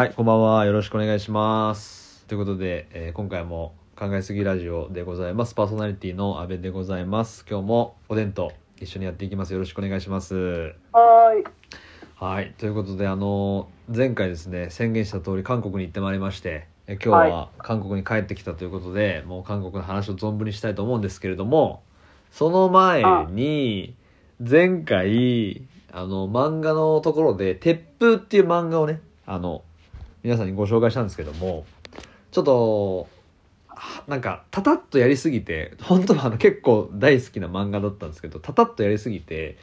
はい、こんばんは。よろしくお願いします。ということで、えー今回も考えすぎラジオでございます。パーソナリティの阿部でございます。今日もおでんと一緒にやっていきます。よろしくお願いします。はーい。はい、ということで、あの前回ですね、宣言した通り韓国に行ってまいりまして、え今日は韓国に帰ってきたということで、もう韓国の話を存分にしたいと思うんですけれども、その前に、前回、あの、漫画のところで、鉄風っていう漫画をね、あの、皆さんにご紹介したんですけども、ちょっと、はなんか、たたっとやりすぎて、本当はあの結構大好きな漫画だったんですけど、たたっとやりすぎて、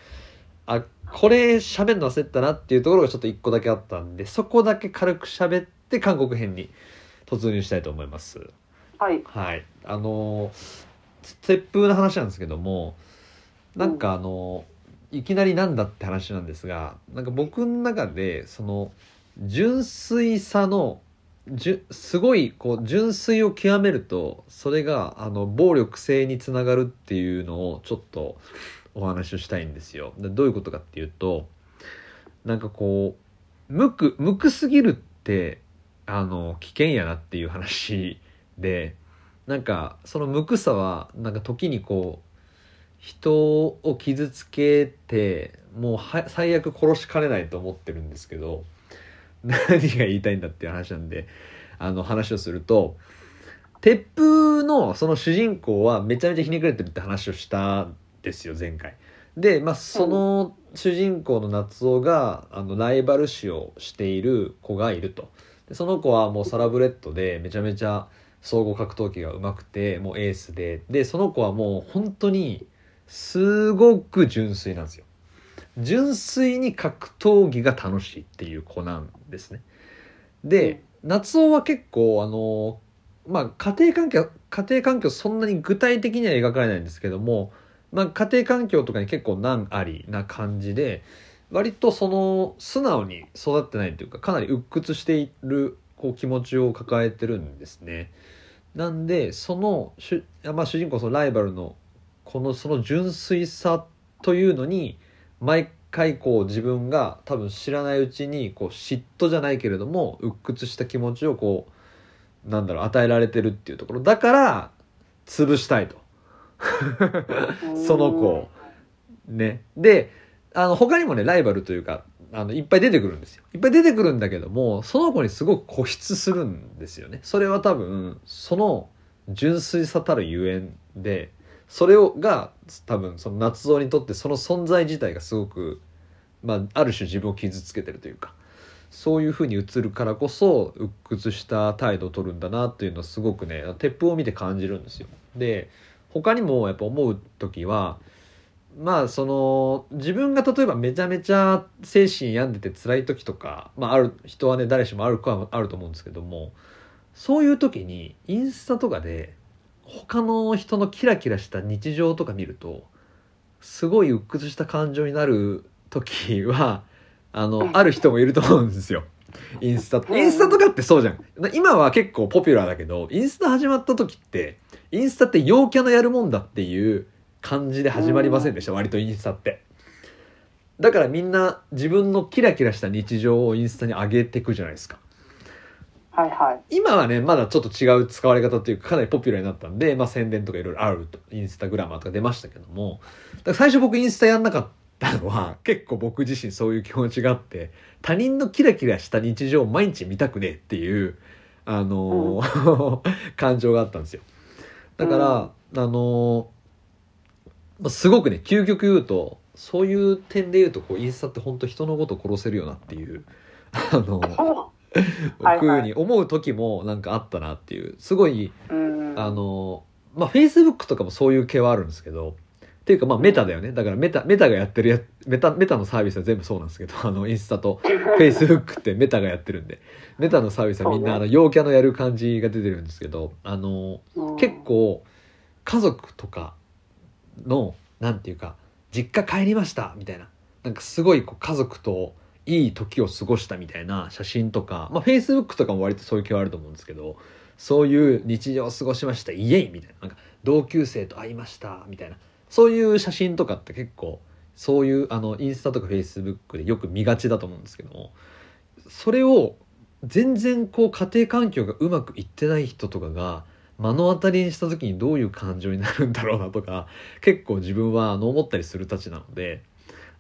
あ、これ喋るの忘れてたなっていうところがちょっと一個だけあったんで、そこだけ軽く喋って韓国編に突入したいと思います。はい。はい。あのー、鉄風の話なんですけども、なんかあのーいきなりなんだって話なんですが、なんか僕の中で、その、純粋さの、じゅすごいこう純粋を極めるとそれがあの暴力性につながるっていうのをちょっとお話をしたいんですよ。でどういうことかっていうとなんかこう無く無くすぎるってあの危険やなっていう話でなんかその無くさはなんか時にこう人を傷つけてもうは最悪殺しかねないと思ってるんですけど何が言いたいんだっていう話なんであの話をすると鉄風のその主人公はめちゃめちゃひねくれてるって話をしたんですよ前回。で、まあ、その主人公の夏男があのライバル視をしている子がいると。でその子はもうサラブレッドでめちゃめちゃ総合格闘技が上手くてもうエースで。でその子はもう本当にすごく純粋なんですよ。純粋に格闘技が楽しいっていう子なんですねで夏男は結構あのまあ家庭環境家庭環境そんなに具体的には描かれないんですけどもまあ、家庭環境とかに結構難ありな感じで割とその素直に育ってないというかかなり鬱屈しているこう気持ちを抱えてるんですね。なんでその主,、まあ、主人公そのライバルのこのその純粋さというのに毎回こう自分が多分知らないうちにこう嫉妬じゃないけれども鬱屈した気持ちをこうなんだろう与えられてるっていうところだから潰したいと。その子をね。で、あの、他にもね、ライバルというか、あの、いっぱい出てくるんですよ。いっぱい出てくるんだけども、その子にすごく固執するんですよね。それは多分、その純粋さたるゆえんで、それをが、多分、その夏男にとってその存在自体がすごく、まあ、ある種自分を傷つけてるというか、そういうふうに映るからこそ、鬱屈した態度を取るんだなっていうのをすごくね、鉄風を見て感じるんですよ。で、他にもやっぱ思う時はまあその自分が例えばめちゃめちゃ精神病んでて辛い時とか、まあ、ある人はね誰しもあるかあると思うんですけどもそういう時にインスタとかで他の人のキラキラした日常とか見るとすごい鬱屈した感情になる時はあのある人もいると思うんですよ。インスタ。インスタとかってそうじゃん。今は結構ポピュラーだけどインスタ始まった時ってインスタって陽キャのやるもんだっていう感じで始まりませんでした。割とインスタって。だからみんな自分のキラキラした日常をインスタに上げていくじゃないですかはいはい。今はねまだちょっと違う使われ方というかかなりポピュラーになったんで、まあ、宣伝とかいろいろあると。インスタグラマーとか出ましたけども。だから最初僕インスタやんなかったのは結構僕自身そういう気持ちがあって他人のキラキラした日常を毎日見たくねえっていうあのー感情があったんですよ。だから、あのまあすごくね究極言うとそういう点で言うとこうインスタって本当人のこと殺せるよなっていうあの はいふうに思う時もなんかあったなっていう。すごいうん。あのまあフェイスブックとかもそういう系はあるんですけど。っていうかまあメタだよね。だからメタメタがやってるやメタメタのサービスは全部そうなんですけどあのインスタとフェイスブックってメタがやってるんで。メタのサービスはみんなあの陽キャのやる感じが出てるんですけどあのうん。結構家族とかのなんていうか実家帰りましたみたいな。なんかすごいこう家族といい時を過ごしたみたいな写真とかまあフェイスブックとかも割とそういう系はあると思うんですけどそういう日常を過ごしました。イエイみたいな。なんか同級生と会いましたみたいな。そういう写真とかって結構そういうあのインスタとかフェイスブックでよく見がちだと思うんですけどもそれを全然こう家庭環境がうまくいってない人とかが目の当たりにした時にどういう感情になるんだろうなとか結構自分はあの思ったりするたちなので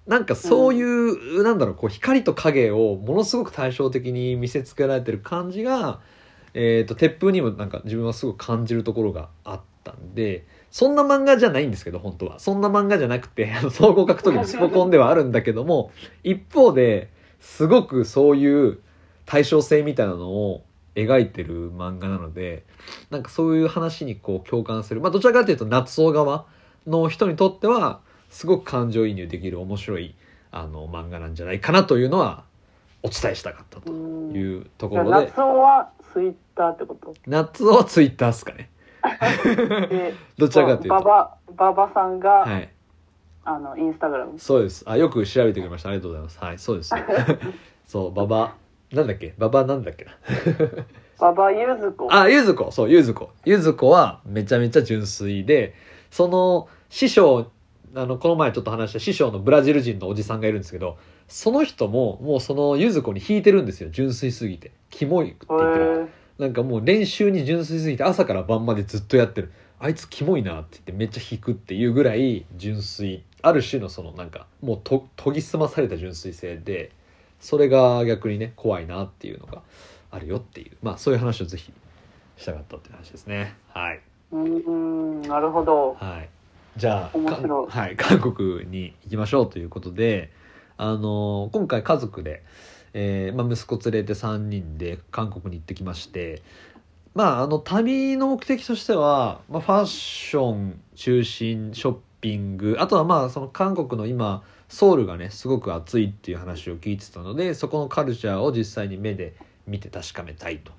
なんかそういう、なんだろうこう光と影をものすごく対照的に見せつけられてる感じが、えー、と鉄風にもなんか自分はすごく感じるところがあったんでそんな漫画じゃないんですけど本当は。そんな漫画じゃなくて総合格闘技のスポコンではあるんだけども一方ですごくそういう対称性みたいなのを描いてる漫画なのでなんかそういう話にこう共感する。まあどちらかというと夏尾側の人にとってはすごく感情移入できる面白いあの漫画なんじゃないかなというのはお伝えしたかったとうんいうところで。夏尾はツイッターってこと？夏尾はツイッターっすかね。で どちらかというと。ババババさんが、はい。あのインスタグラム。そうです。あよく調べてくれました。ありがとうございます。はいそうです そうババなんだっけ？ババなんだっけな？ババゆずこあ、ゆずこ、そう、ゆずこ。ゆずこはめちゃめちゃ純粋で、その師匠、あの、この前ちょっと話した師匠のブラジル人のおじさんがいるんですけど、その人ももうそのゆずこに引いてるんですよ。純粋すぎて。キモいって言ってる。へなんかもう練習に純粋すぎて朝から晩までずっとやってる。あいつキモいなって言ってめっちゃ引くっていうぐらい純粋。ある種のそのなんかもうと研ぎ澄まされた純粋性で、それが逆にね、怖いなっていうのがあるよっていう。まあそういう話をぜひしたかったっていう話ですね。はい。ーうんなるほどはい。じゃあ、はい、韓国に行きましょうということで、あの今回家族で、えーまあ、息子連れて3人で韓国に行ってきまして、まあ、あの旅の目的としては、まあ、ファッション中心ショッピングあとはまあその韓国の今ソウルがねすごく暑いっていう話を聞いてたのでそこのカルチャーを実際に目で見て確かめたいと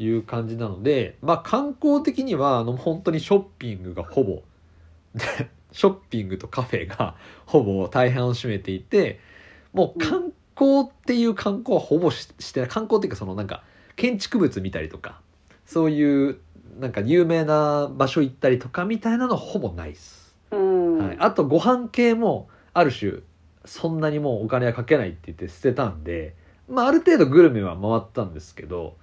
いう感じなのでまあ観光的にはあの本当にショッピングがほぼで ショッピングとカフェが ほぼ大半を占めていてもう観光っていう観光はほぼししてない。観光っていうかそのなんか建築物見たりとかそういうなんか有名な場所行ったりとかみたいなのはほぼないです、うん、はい、あとご飯系もある種そんなにもうお金はかけないって言って捨てたんでまあある程度グルメは回ったんですけど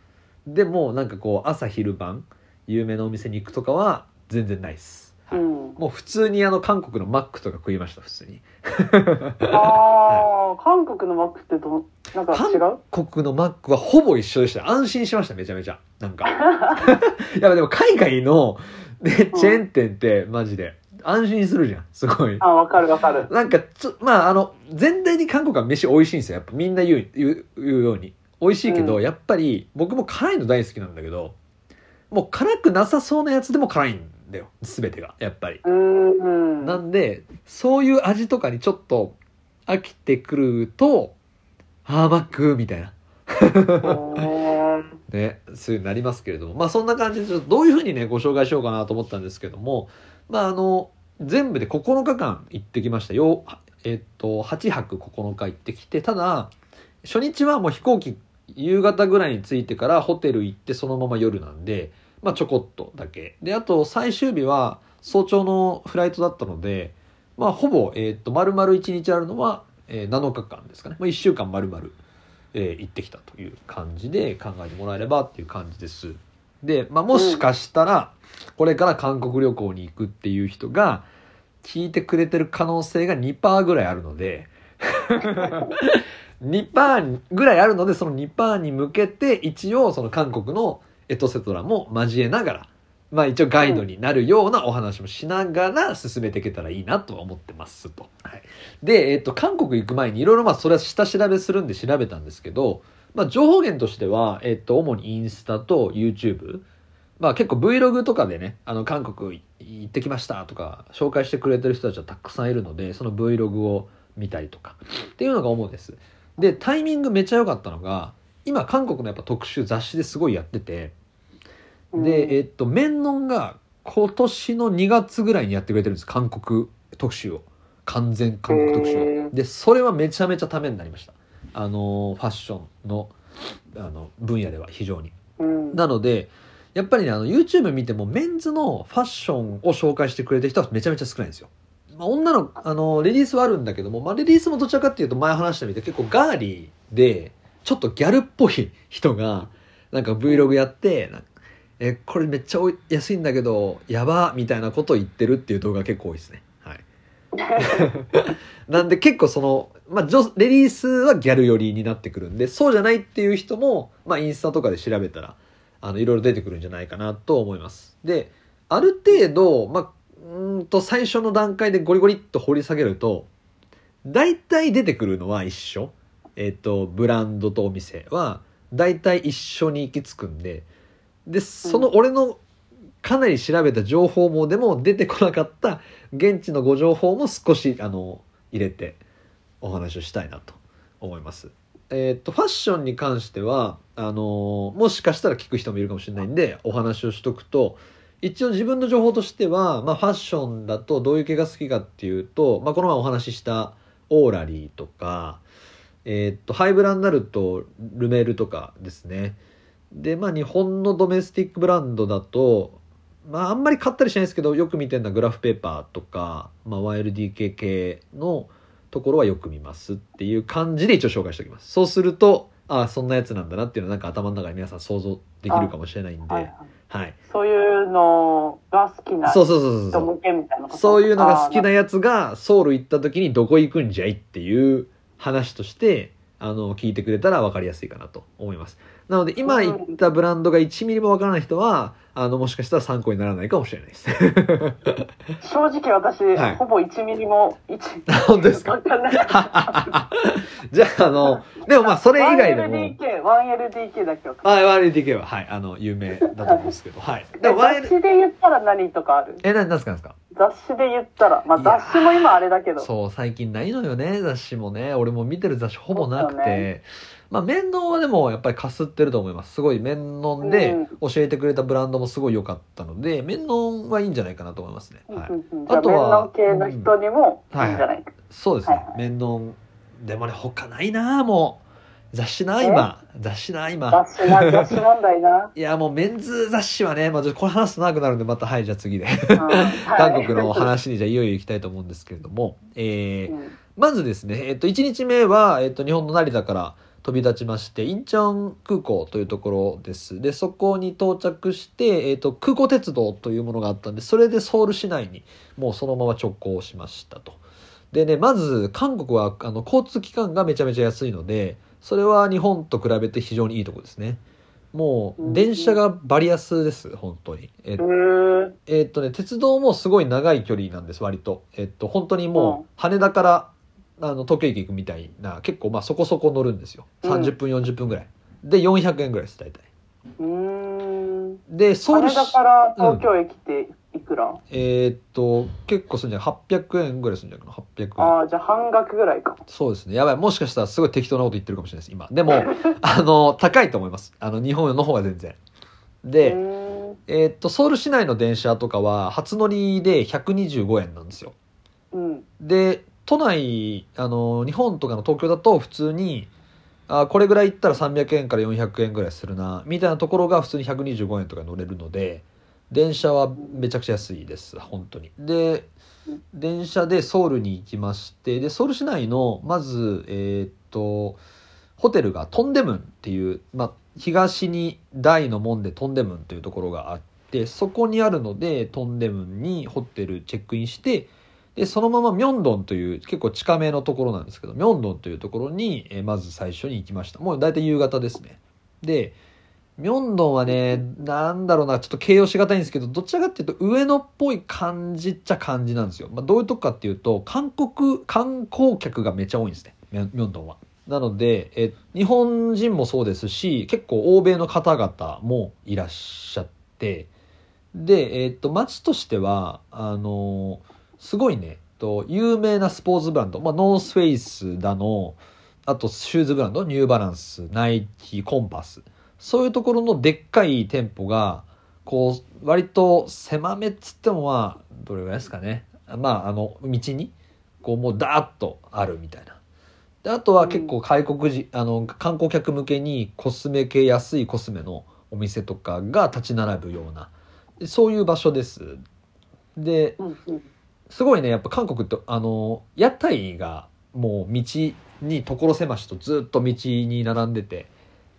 でもなんかこう朝昼晩有名なお店に行くとかは全然ないです、はい。うん、もう普通にあの韓国のマックとか食いました普通に。ああ、韓国のマックってどなんか違う？韓国のマックはほぼ一緒でした。安心しましためちゃめちゃ。なんか。やっぱでも海外の、ね、チェーン店ってマジで安心するじゃん。すごい。あ、わかるわかる。なんかちょまああの全体に韓国は飯美味しいんですよ。やっぱみんな言う言う言うように。美味しいけど、うん。やっぱり僕も辛いの大好きなんだけどもう辛くなさそうなやつでも辛いんだよ。全てがやっぱり。なんでそういう味とかにちょっと飽きてくるとあーマックみたいな。へ ね、そういうになりますけれども。まあそんな感じでちょっとどういうふうにねご紹介しようかなと思ったんですけども。まああの全部で9日間行ってきました。よえっと8泊9日行ってきてただ初日はもう飛行機夕方ぐらいに着いてからホテル行ってそのまま夜なんでまあちょこっとだけ。であと最終日は早朝のフライトだったのでまあほぼ、えっと丸々1日あるのは、えー7日間ですかね、まあ、1週間丸々えー行ってきたという感じで考えてもらえればっていう感じです。で、まあ、もしかしたら、これから韓国旅行に行くっていう人が、聞いてくれてる可能性が2%ぐらいあるので、2%ぐらいあるので、その2%に向けて、一応その韓国のエトセトラも交えながら、まあ一応ガイドになるようなお話もしながら進めていけたらいいなとは思ってますと。はいで、えっと、韓国行く前にいろいろまあそれは下調べするんで調べたんですけど、まあ情報源としては、えっと、主にインスタと YouTube、まあ結構 Vlog とかでね、あの韓国行ってきましたとか紹介してくれてる人たちはたくさんいるので、その Vlog を見たりとかっていうのが主です。で、タイミングめっちゃ良かったのが、今韓国のやっぱ特集雑誌ですごいやってて、で、えっと、メンノンが今年の2月ぐらいにやってくれてるんです。韓国特集を。完全韓国特集へを。ーで、それはめちゃめちゃためになりました。あの、ファッションの、あの、分野では非常に。うん、なので、やっぱりね、あの、YouTube 見てもメンズのファッションを紹介してくれてる人はめちゃめちゃ少ないんですよ。まあ、女の、あの、レディースはあるんだけども、まあ、レディースもどちらかっていうと前話したみたいに結構ガーリーで、ちょっとギャルっぽい人がなんか Vlog やってえこれめっちゃ安いんだけどやばみたいなことを言ってるっていう動画が結構多いですね。はい。なんで結構その、まあ、レリースはギャル寄りになってくるんでそうじゃないっていう人も、まあ、インスタとかで調べたらあのいろいろ出てくるんじゃないかなと思います。である程度、まあ、うーんと最初の段階でゴリゴリっと掘り下げると大体出てくるのは一緒えっ、とブランドとお店は大体一緒に行き着くんででその俺のかなり調べた情報もでも出てこなかった現地のご情報も少しあの入れてお話をしたいなと思います。えっとファッションに関してはあのもしかしたら聞く人もいるかもしれないんでお話をしとくと一応自分の情報としては、まあ、ファッションだとどういう系が好きかっていうと、まあ、この前お話ししたオーラリーとか、えっとハイブラになるとルメールとかですね。でまあ日本のドメスティックブランドだとまああんまり買ったりしないですけどよく見てるのはグラフペーパーとか、まあ、1LDK 系のところはよく見ますっていう感じで一応紹介しておきます。そうするとああそんなやつなんだなっていうのはなんか頭の中で皆さん想像できるかもしれないんで。はいはいはい。そういうのが好きなそうそうそうそう人向けみたいなこと？そういうのが好きなあやつがソウル行った時にどこ行くんじゃいっていう話としてあの聞いてくれたら分かりやすいかなと思います。なので今言ったブランドが1ミリも分からない人はあのもしかしたら参考にならないかもしれないです。ー 正直私、はい。ほぼ1ミリも1本当ですか？じゃああのでもまあそれ以外でも。1LDK 1LDK だけわかんあない 1LDK ははいあの有名だと思うんですけどはい。でも雑 1L 誌で言ったら何とかある？え何すかですか？雑誌で言ったらまあ雑誌も今あれだけど。そう最近ないのよね雑誌もね。俺も見てる雑誌ほぼなくて、まあ面ンはでもやっぱりかすってると思います。すごい面ンでうん教えてくれたブランドもすごい良かったので面ンはいいんじゃないかなと思いますね、はい。ああとは面談系の人にもいうんいんじゃないか、そうですね。はいはい。面ンでもね他ないなもう。雑誌な今。雑誌な今。雑誌な雑誌問題な、いやもうメンズ雑誌はね、まあ、これ話すと長くなるんでまたはいじゃあ次で。うん。はい。韓国の話にじゃあいよいよ行きたいと思うんですけれども、えーうん。まずですね、えっと、1日目は、えっと、日本の成田から飛び立ちまして、インチョン空港というところです。で、そこに到着して、えっと、空港鉄道というものがあったんで、それでソウル市内にもうそのまま直行しましたと。でね、まず、韓国は、あの、交通機関がめちゃめちゃ安いので、それは日本と比べて非常にいいところですね。もう、電車がバリ安です、本当に。えっえーっとね、鉄道もすごい長い距離なんです、割と。えっと、本当にもう、羽田から、あの、東京駅行くみたいな、結構まあそこそこ乗るんですよ。うん30分、40分ぐらい。で、400円ぐらいです、大体。うーんで、ソウル市羽田から東京駅っていくら、えーっと、結構するんじゃない ?800 円ぐらいするんじゃないかな ?800 円。ああじゃあ半額ぐらいかそうですね。やばい。もしかしたらすごい適当なこと言ってるかもしれないです、今。でも、あの、高いと思います。あの、日本の方が全然。で、えーっと、ソウル市内の電車とかは、初乗りで125円なんですよ。うんで都内あの日本とかの東京だと普通にあこれぐらい行ったら300円から400円ぐらいするなみたいなところが普通に125円とか乗れるので電車はめちゃくちゃ安いです本当に。で電車でソウルに行きましてでソウル市内のまずえーっとホテルがトンデムンっていう、まあ、東に大の門でトンデムンというところがあってそこにあるのでトンデムンにホテルチェックインしてでそのままミョンドンという結構近めのところなんですけどミョンドンというところに、えまず最初に行きました。もう大体夕方ですね。でミョンドンはねなんだろうなちょっと形容しがたいんですけどどちらかっていうと上野っぽい感じっちゃ感じなんですよ、まあ、どういうとこかっていうと韓国観光客がめっちゃ多いんですね。ミョンドンは。なのでえ日本人もそうですし結構欧米の方々もいらっしゃって。で、えっと街としてはあのすごいね。と有名なスポーツブランド、まあ、ノースフェイスだのあとシューズブランド。ニューバランス。ナイキコンパス。そういうところのでっかい店舗がこう割と狭めっつってもまあどれぐらいですかね。まああの道にこうもうダーッとあるみたいな。であとは結構外国人、あの観光客向けにコスメ系安いコスメのお店とかが立ち並ぶような。でそういう場所です。でうんうんすごいねやっぱ韓国ってあの屋台がもう道に所狭しとずっと道に並んでて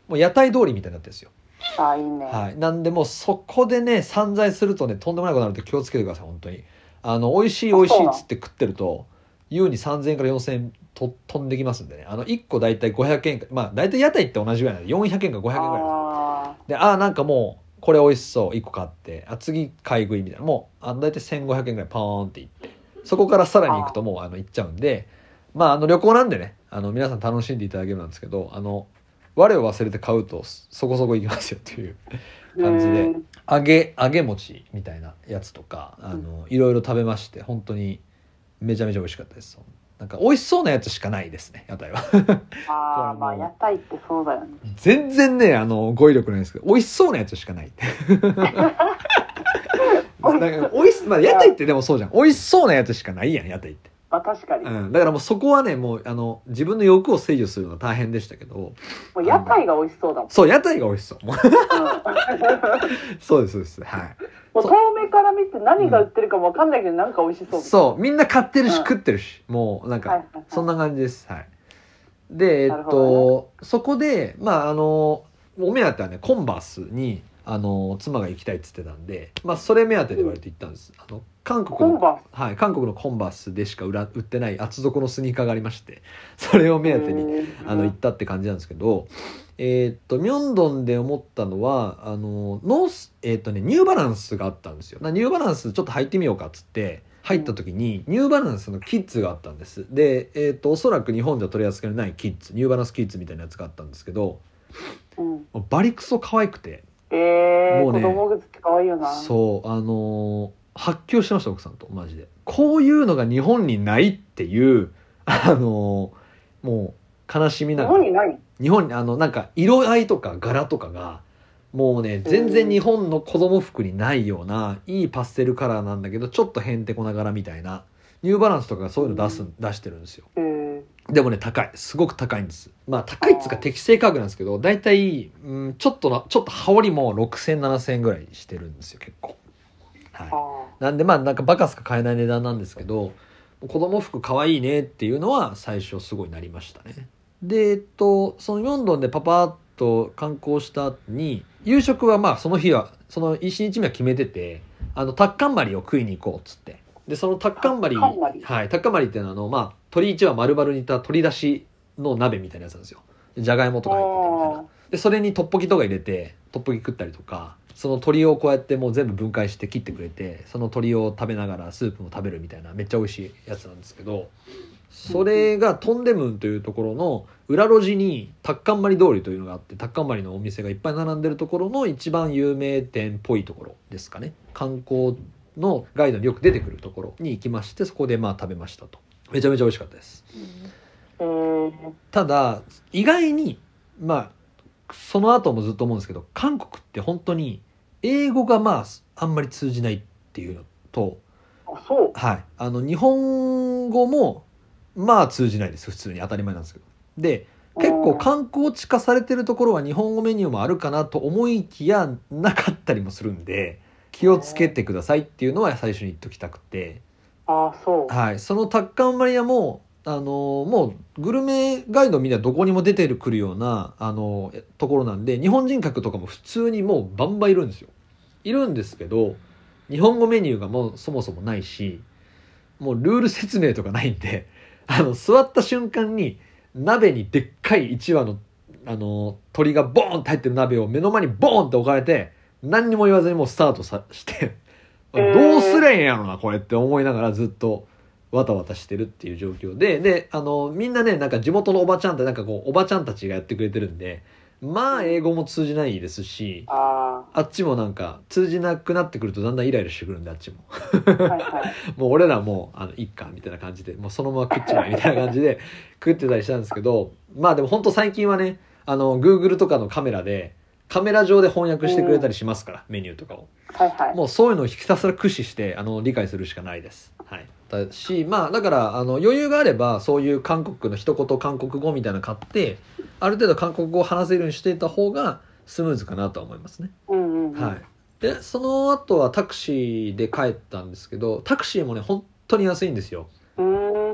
もう屋台通りみたいになってるんですよ。あいいね、はい、なんでもうそこでね散財するとねとんでもないことになるんで気をつけてください本当に。あの美味しい美味しいっつって食ってると優に3000円から4000円と飛んできますんでね。あの1個大体500円かまあ大体屋台って同じぐらいなんで400円か500円ぐらいでああなんかもうこれ美味しそう1個買って。あ次買い食いみたいな。もうあの大体1500円ぐらいポーンっていって。そこからさらに行くともうあの行っちゃうんで。まああの旅行なんでねあの皆さん楽しんでいただけるんですけどあの我を忘れて買うとそこそこ行きますよっていうー 感じで。うん。揚げ揚げ餅みたいなやつとかあのいろいろ食べまして本当にめちゃめちゃ美味しかったですなんか美味しそうなやつしかないですね屋台は。ああまあ屋台ってそうだよね。全然ねあの語彙力ないですけど美味しそうなやつしかない。なんか美味しまあ屋台ってでもそうじゃん。美味しそうなやつしかないやん屋台って、まあ確かに、もうん、だからもうそこはねもうあの自分の欲を制御するのが大変でしたけどう屋台が美味しそうだもん、そう屋台が美味しそう。もううん。そうですそうです。はい。もう遠目から見て何が売ってるかもわかんないけど、なんか美味しそうそうみんな買ってるし、うん食ってるしもうなんか、はいはいはい。そんな感じです。はい。でえっと、そこでまああのお目当てはねコンバースにあの妻が行きたいっつってたんでまあそれ目当てで割と行ったんです、あの韓国のコンバはい、韓国のコンバースでしか売ら売ってない厚底のスニーカーがありましてそれを目当てにあの行ったって感じなんですけど、えーっとミョンドンで思ったのはあのノース、えーっとね、ニューバランスがあったんですよ。なニューバランスちょっと履いてみようかっつって入った時にニューバランスのキッズがあったんです。で、えーっとおそらく日本では取り扱いのないキッズニューバランスキッズみたいなやつがあったんですけどうん、バリクソ可愛くてえー、もうね子供靴って可愛いよな。そうあのー発狂してました奥さんとマジで。こういうのが日本にないっていうあのーもう悲しみ日ながら本にない？日本にあのなんか色合いとか柄とかがもうね全然日本の子供服にないようないいパステルカラーなんだけどちょっとへんてこな柄みたいなニューバランスとかがそういうの出す出してるんですよ。えー、でもね高い。すごく高いんです。まあ高いっつうか適正価格なんですけど大体、うん、ちょっとなちょっと羽織も60007000円ぐらいしてるんですよ結構。はい。あなんでまあなんかバカすか買えない値段なんですけど子供服可愛いねっていうのは最初すごいなりましたね。でえっとそのヨンドンでパパッと観光した後に夕食はまあその日はその1日目は決めててあのタッカンマリを食いに行こうっつってでそのタッカンマリはいタッカンマリっていうのはあのまあ鶏一羽丸々煮た鶏だしの鍋みたいなやつなんですよ。でじゃがいもとか入っててみたいな。でそれにトッポギとか入れてトッポギ食ったりとかその鶏をこうやってもう全部分解して切ってくれてその鶏を食べながらスープも食べるみたいなめっちゃ美味しいやつなんですけどそれがトンデムンというところの裏路地にタッカンマリ通りというのがあってタッカンマリのお店がいっぱい並んでるところの一番有名店っぽいところですかね。観光のガイドによく出てくるところに行きましてそこでまあ食べましたと。めちゃめちゃ美味しかったです。えー、ただ意外にまあその後もずっと思うんですけど韓国って本当に英語がまああんまり通じないっていうのと、はい、あの日本語もまあ通じないです普通に。当たり前なんですけど。で結構観光地化されてるところは日本語メニューもあるかなと思いきやなかったりもするんで気をつけてくださいっていうのは最初に言っときたくて。あそう。はい、そのタッカンマリアも、あのーもうグルメガイドみんなどこにも出てくるような、あのーところなんで日本人客とかも普通にもうバンバンいるんですよ。いるんですけど日本語メニューがもうそもそもないしもうルール説明とかないんで あの座った瞬間に鍋にでっかい1羽の、あのー鳥がボーンって入ってる鍋を目の前にボーンって置かれて何にも言わずにもうスタートさしてえー。どうすりゃええんやろなこれって思いながらずっとわたわたしてるっていう状況でであのみんなねなんか地元のおばちゃんってなんかこうおばちゃんたちがやってくれてるんでまあ英語も通じないですしああっちもなんか通じなくなってくるとだんだんイライラしてくるんであっちも。はい もう俺らもうあのいっかみたいな感じで。もうそのまま食っちまえみたいな感じで食ってたりしたんですけどまあでも本当最近はねあの Google とかのカメラでカメラ上で翻訳してくれたりしますからメニューとかを。はいはい。もうそういうのをひたすら駆使してあの理解するしかないです。はい、だしまあだからあの余裕があればそういう韓国の一言韓国語みたいなの買ってある程度韓国語を話せるようにしていた方がスムーズかなとは思いますね。うんうんうん。はい、でその後はタクシーで帰ったんですけどタクシーもね本当に安いんですよ。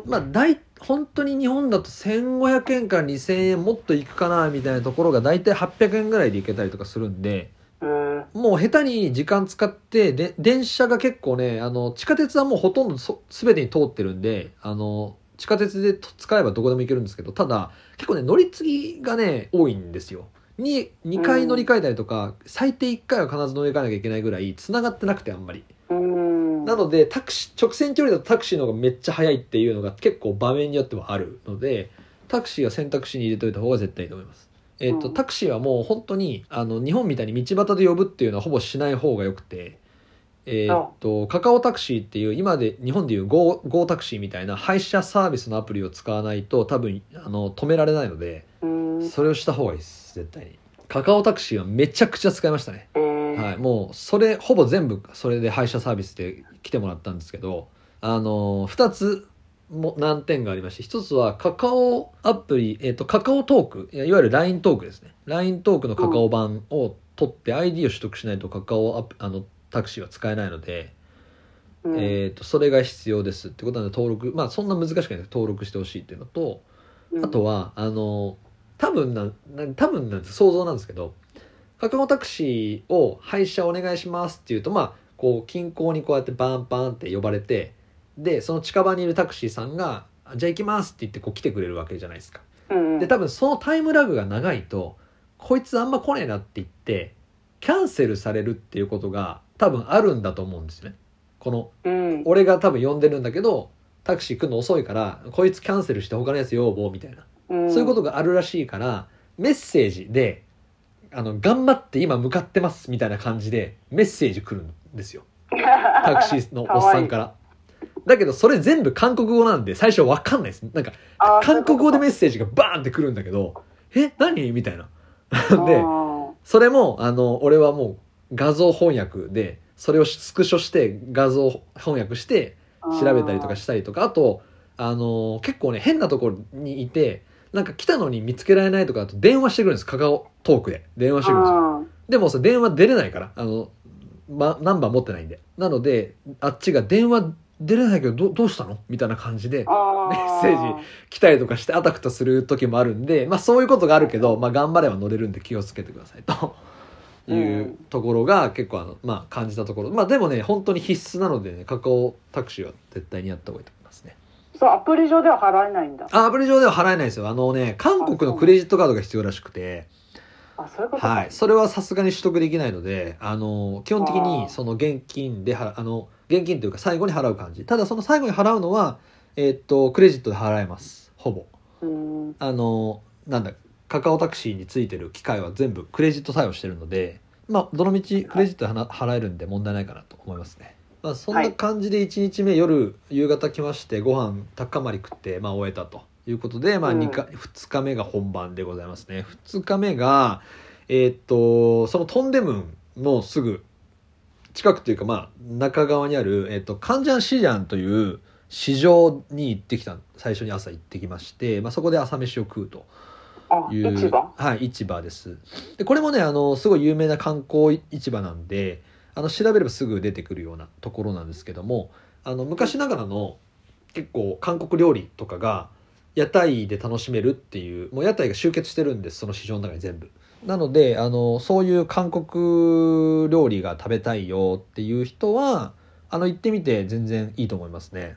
まあ大本当に日本だと1500円から2000円もっといくかなみたいなところが大体800円ぐらいで行けたりとかするんでえーもう下手に時間使ってで電車が結構ねあの地下鉄はもうほとんどそ全てに通ってるんであの地下鉄でと使えばどこでも行けるんですけどただ結構ね乗り継ぎがね多いんですよ。に2回乗り換えたりとか、最低1回は必ず乗り換えなきゃいけないぐらい繋がってなくてあんまり。うんなのでタクシー直線距離だとタクシーの方がめっちゃ速いっていうのが結構場面によってはあるのでタクシーは選択肢に入れといた方が絶対いいと思います。えっとうん。タクシーはもう本当にあの日本みたいに道端で呼ぶっていうのはほぼしない方がよくて、えっとカカオタクシーっていう今で日本でいう Go, Go タクシーみたいな配車サービスのアプリを使わないと多分あの止められないのでうん。それをした方がいいです絶対にカカオタクシーはめちゃくちゃ使いましたね。えー。はい、もうそれほぼ全部それで配車サービスで来てもらったんですけどあの2つも難点がありまして1つはカカオアプリ、えっとカカオトークいわゆる LINE トークですね。LINE トークのカカオ版を取って ID を取得しないとカカオアプあのタクシーは使えないので、うん。えっとそれが必要ですってことなんで登録まあそんな難しくないです。登録してほしいっていうのとあとは、あの、多分な、な多分なんです、想像なんですけど、カカオタクシーを配車お願いしますっていうと、まあ、こう、近郊にこうやってバンバンって呼ばれて、で、その近場にいるタクシーさんが、あじゃあ行きますって言ってこう来てくれるわけじゃないですか。うんで、多分そのタイムラグが長いと、こいつあんま来ねえなって言って、キャンセルされるっていうことが多分あるんだと思うんですね。このうん俺が多分呼んでるんだけどタクシー来るの遅いからこいつキャンセルして他のやつ要望みたいな、うんそういうことがあるらしいからメッセージであの頑張って今向かってますみたいな感じでメッセージ来るんですよ。タクシーのおっさんから。だけどそれ全部韓国語なんで最初わかんないです。なんか韓国語でメッセージがバーンって来るんだけどえ？何？みたいな。であそれもあの俺はもう画像翻訳でそれをスクショして画像翻訳してー。調べたりとかしたりとかあとあの結構ね変なところにいてなんか来たのに見つけられないとかだと電話してくるんです。カカオトークで。電話してくるんですよ。あでもさ電話出れないから。あの、ま、ナンバー持ってないんで。なのであっちが電話出れないけどどどうしたの？みたいな感じであメッセージ来たりとかしてあたふたする時もあるんでまあそういうことがあるけど、まあ、頑張れば乗れるんで気をつけてくださいと。いうところが結構あの、まあ、感じたところ。まあでもね本当に必須なのでねカカオタクシーは絶対にやった方がいいとそうアプリ上では払えないんだ。あアプリ上では払えないですよ。あのね韓国のクレジットカードが必要らしくて。あそういうことか。はい。それはさすがに取得できないのであの基本的にその現金で払あの現金というか最後に払う感じ。ただその最後に払うのはえーっとクレジットで払えます。ほぼ。うん。あのなんだカカオタクシーについてる機械は全部クレジット対応してるのでまあどのみちクレジットで払えるんで問題ないかなと思いますね、まあ、そんな感じで1日目夜夕方来ましてご飯高まり食って、まあ、終えたと。いうことで、まあ、うん。2, か2日目が本番でございますね。2日目がえーっとそのトンデムンのすぐ近くというかまあ中側にある、えーっとカンジャンシジャンという市場に行ってきた最初に朝行ってきまして、まあ、そこで朝飯を食うと。あいう市場？はい市場です。でこれもねあのすごい有名な観光市場なんであの調べればすぐ出てくるようなところなんですけどもあの昔ながらの結構韓国料理とかが屋台で楽しめるっていうもう屋台が集結してるんですその市場の中に全部。なのであのそういう韓国料理が食べたいよっていう人はあの行ってみて全然いいと思いますね。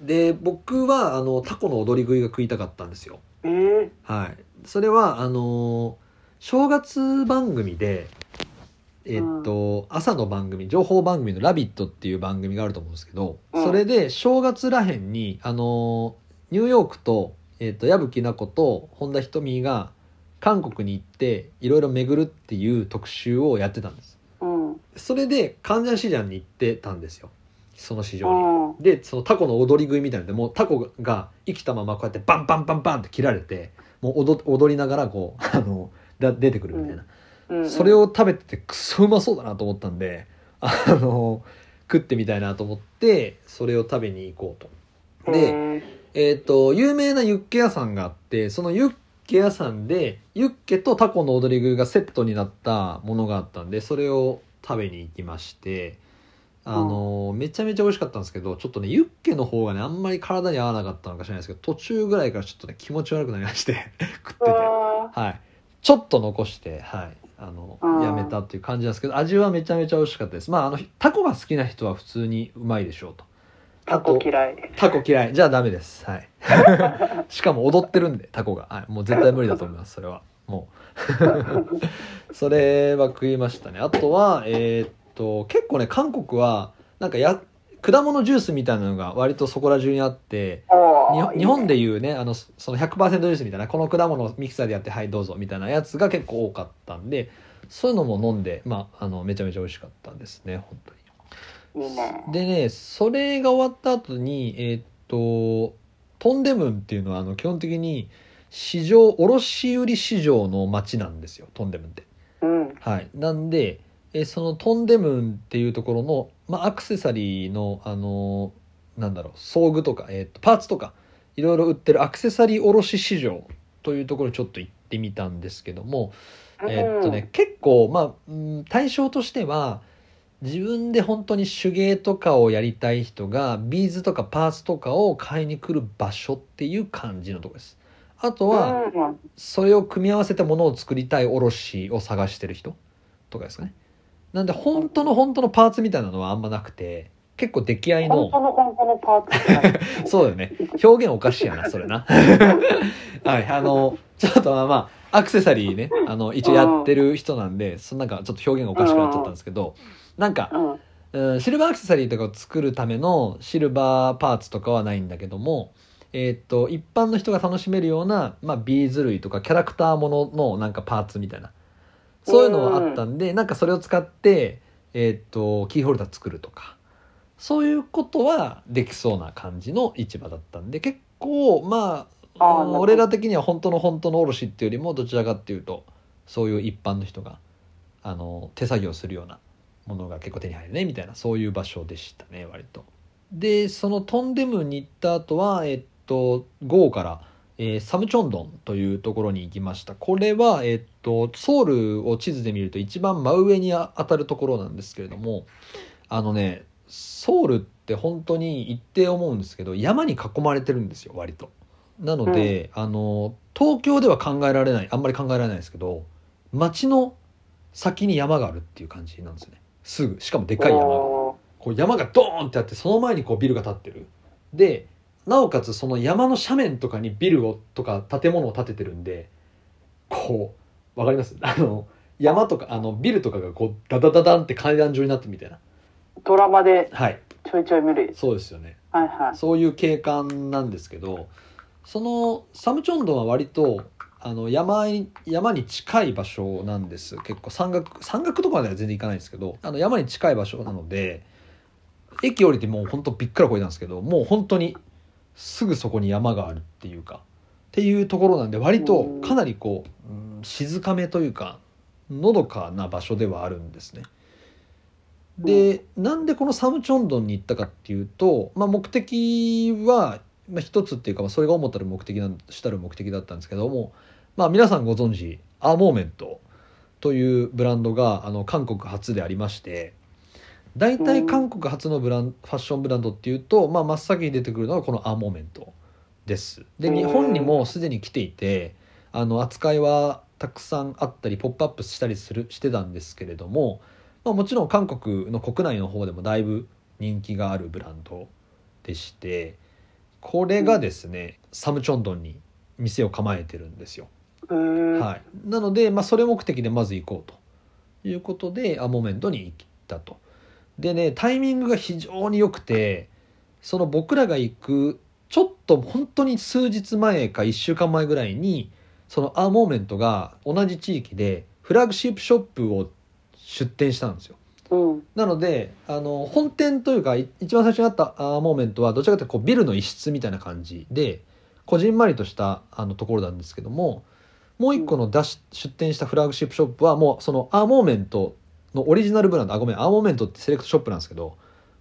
で僕はあのタコの踊り食いが食いたかったんですよ。えー、はい、それはあのー正月番組でえっと、朝の番組情報番組の「ラビット!」っていう番組があると思うんですけど、うん。それで正月らへんにあのーニューヨークと,、えっと矢吹奈子と本田仁美が韓国に行っていろいろ巡るっていう特集をやってたんです。うん。それでカンジャンシジャンに行ってたんですよ。その市場に。うん。でそのタコの踊り食いみたいなんでもうタコが生きたままこうやってバンバンバンバンって切られてもう踊踊りながらこうあのだ出てくるみたいな、うんそれを食べててクソうまそうだなと思ったんであの食ってみたいなと思ってそれを食べに行こうと。で、えっ、と有名なユッケ屋さんがあってそのユッケ屋さんでユッケとタコの踊り食いがセットになったものがあったんでそれを食べに行きましてあのめちゃめちゃ美味しかったんですけどちょっとねユッケの方がねあんまり体に合わなかったのか知らないですけど途中ぐらいからちょっとね気持ち悪くなりまして 食ってて。あはい。ちょっと残してはいあのうんやめたっていう感じなんですけど味はめちゃめちゃ美味しかったです。まああのタコが好きな人は普通にうまいでしょうと。タコ嫌い。タコ嫌い。じゃあダメです。はい。しかも踊ってるんでタコが、はい、もう絶対無理だと思いますそれは。もう。それは食いましたね。あとはえーっと結構ね韓国はなんかや果物ジュースみたいなのが割とそこら中にあって日本でいうねあのその100%ジュースみたいなこの果物をミキサーでやってはいどうぞみたいなやつが結構多かったんでそういうのも飲んで、まあ、あのめちゃめちゃ美味しかったですね本当に。でねそれが終わった後にえーっとトンデムンっていうのはあの基本的に市場卸売市場の町なんですよトンデムンって。うん。はい、なんでえそのトンデムンっていうところの、まあ、アクセサリーのあのなんだろう装具とか、えーっとパーツとかいろいろ売ってるアクセサリー卸市場というところにちょっと行ってみたんですけども、えーっとね、結構まあ、うん対象としては自分で本当に手芸とかをやりたい人がビーズとかパーツとかを買いに来る場所っていう感じのところです。あとは、うん、それを組み合わせたものを作りたい卸を探してる人とかですかね。なんで本当の本当のパーツみたいなのはあんまなくて結構出来合いの。本当の本当のパーツそうだよね。表現おかしいやなそれな。はいあのちょっとまあまあアクセサリーねあの一応やってる人なんでそのなんかちょっと表現がおかしくなっちゃったんですけどなんかうん。うんシルバーアクセサリーとかを作るためのシルバーパーツとかはないんだけども、えーっと一般の人が楽しめるような、まあ、ビーズ類とかキャラクターもののなんかパーツみたいなそういうのはあったんで、なんかそれを使って、えーっとキーホルダー作るとかそういうことはできそうな感じの市場だったんで結構まああ俺ら的には本当の本当の卸っていうよりもどちらかっていうとそういう一般の人があの手作業するようなものが結構手に入るねみたいなそういう場所でしたね割と。でそのトンデムに行った後はえっとゴーから、えーサムチョンドンというところに行きました。これはえっとソウルを地図で見ると一番真上に当たるところなんですけれどもあのねソウルって本当に行って思うんですけど山に囲まれてるんですよ割と。なので、あの東京では考えられないあんまり考えられないですけど街の先に山があるっていう感じなんですよね。すぐ。しかもでかい山が。おこう山がドーンってあってその前にこうビルが建ってる。でなおかつその山の斜面とかにビルをとか建物を建ててるんでこうわかります？あの山とかあのビルとかがこうダダダダンって階段状になってるみたいな。ードラマではい。ちょいちょい見る？そうですよね。はいはい。そういう景観なんですけどそのサムチョンドンは割とあの山に山に近い場所なんです。結構山岳山岳とかまでは全然行かないんですけどあの山に近い場所なので駅降りてもう本当びっくらこいたんですけどもう本当にすぐそこに山があるっていうかっていうところなんで割とかなりこう、うん静かめというかのどかな場所ではあるんですね。で、なんでこのサムチョンドンに行ったかっていうと、まあ、目的は、まあ、一つっていうか、まあ、それが主たる目的なん主たる目的だったんですけども、まあ、皆さんご存知アーモーメントというブランドがあの韓国初でありまして大体韓国初のブランファッションブランドっていうと、まあ、真っ先に出てくるのがこのアーモーメントです。でうん日本にもすでに来ていてあの扱いはたくさんあったりポップアップしたりするしてたんですけれども、まあ、もちろん韓国の国内の方でもだいぶ人気があるブランドでしてこれがですね、サムチョンドンに店を構えてるんですよ。はい、なので、まあ、それ目的でまず行こうということでアモメントに行ったと。でねタイミングが非常に良くてその僕らが行くちょっと本当に数日前か1週間前ぐらいにそのアーモーメントが同じ地域でフラッグシップショップを出店したんですよ。うん。なのであの本店というかい一番最初にあったアーモーメントはどちらかというとこうビルの一室みたいな感じでこじんまりとしたあのところなんですけどももう一個の出し出店したフラッグシップショップはもうそのアーモーメントのオリジナルブランドあごめんアーモーメントってセレクトショップなんですけど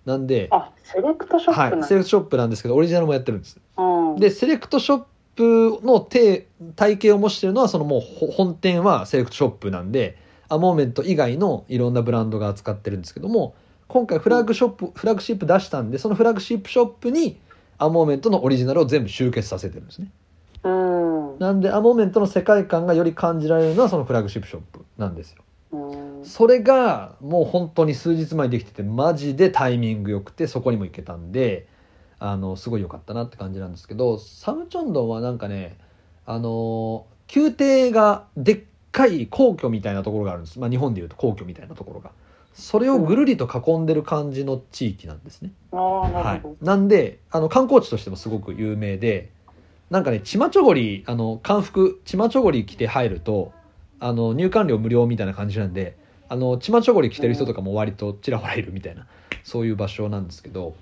なんで、あ、セレクトショップは、ないセレクトショップなんですけどオリジナルもやってるんです。うん。でセレクトショップの体体系を模してるのはそのもうほ本店はセレクトショップなんでアモーメント以外のいろんなブランドが扱ってるんですけども今回フラッグショップ、フラッグシップ出したんでそのフラッグシップショップにアモーメントのオリジナルを全部集結させてるんですね。うん。なんでアモーメントの世界観がより感じられるのはそのフラッグシップショップなんですよ。うんそれがもう本当に数日前にできててマジでタイミングよくてそこにも行けたんであのすごい良かったなって感じなんですけどサムチョンドンはなんかねあの宮廷がでっかい皇居みたいなところがあるんです、まあ、日本でいうと皇居みたいなところが。それをぐるりと囲んでる感じの地域なんですね、はい。なんであの観光地としてもすごく有名でなんかねチマチョゴリあの漢服チマチョゴリ着て入るとあの入館料無料みたいな感じなんであのチマチョゴリ着てる人とかも割とちらほらいるみたいなそういう場所なんですけど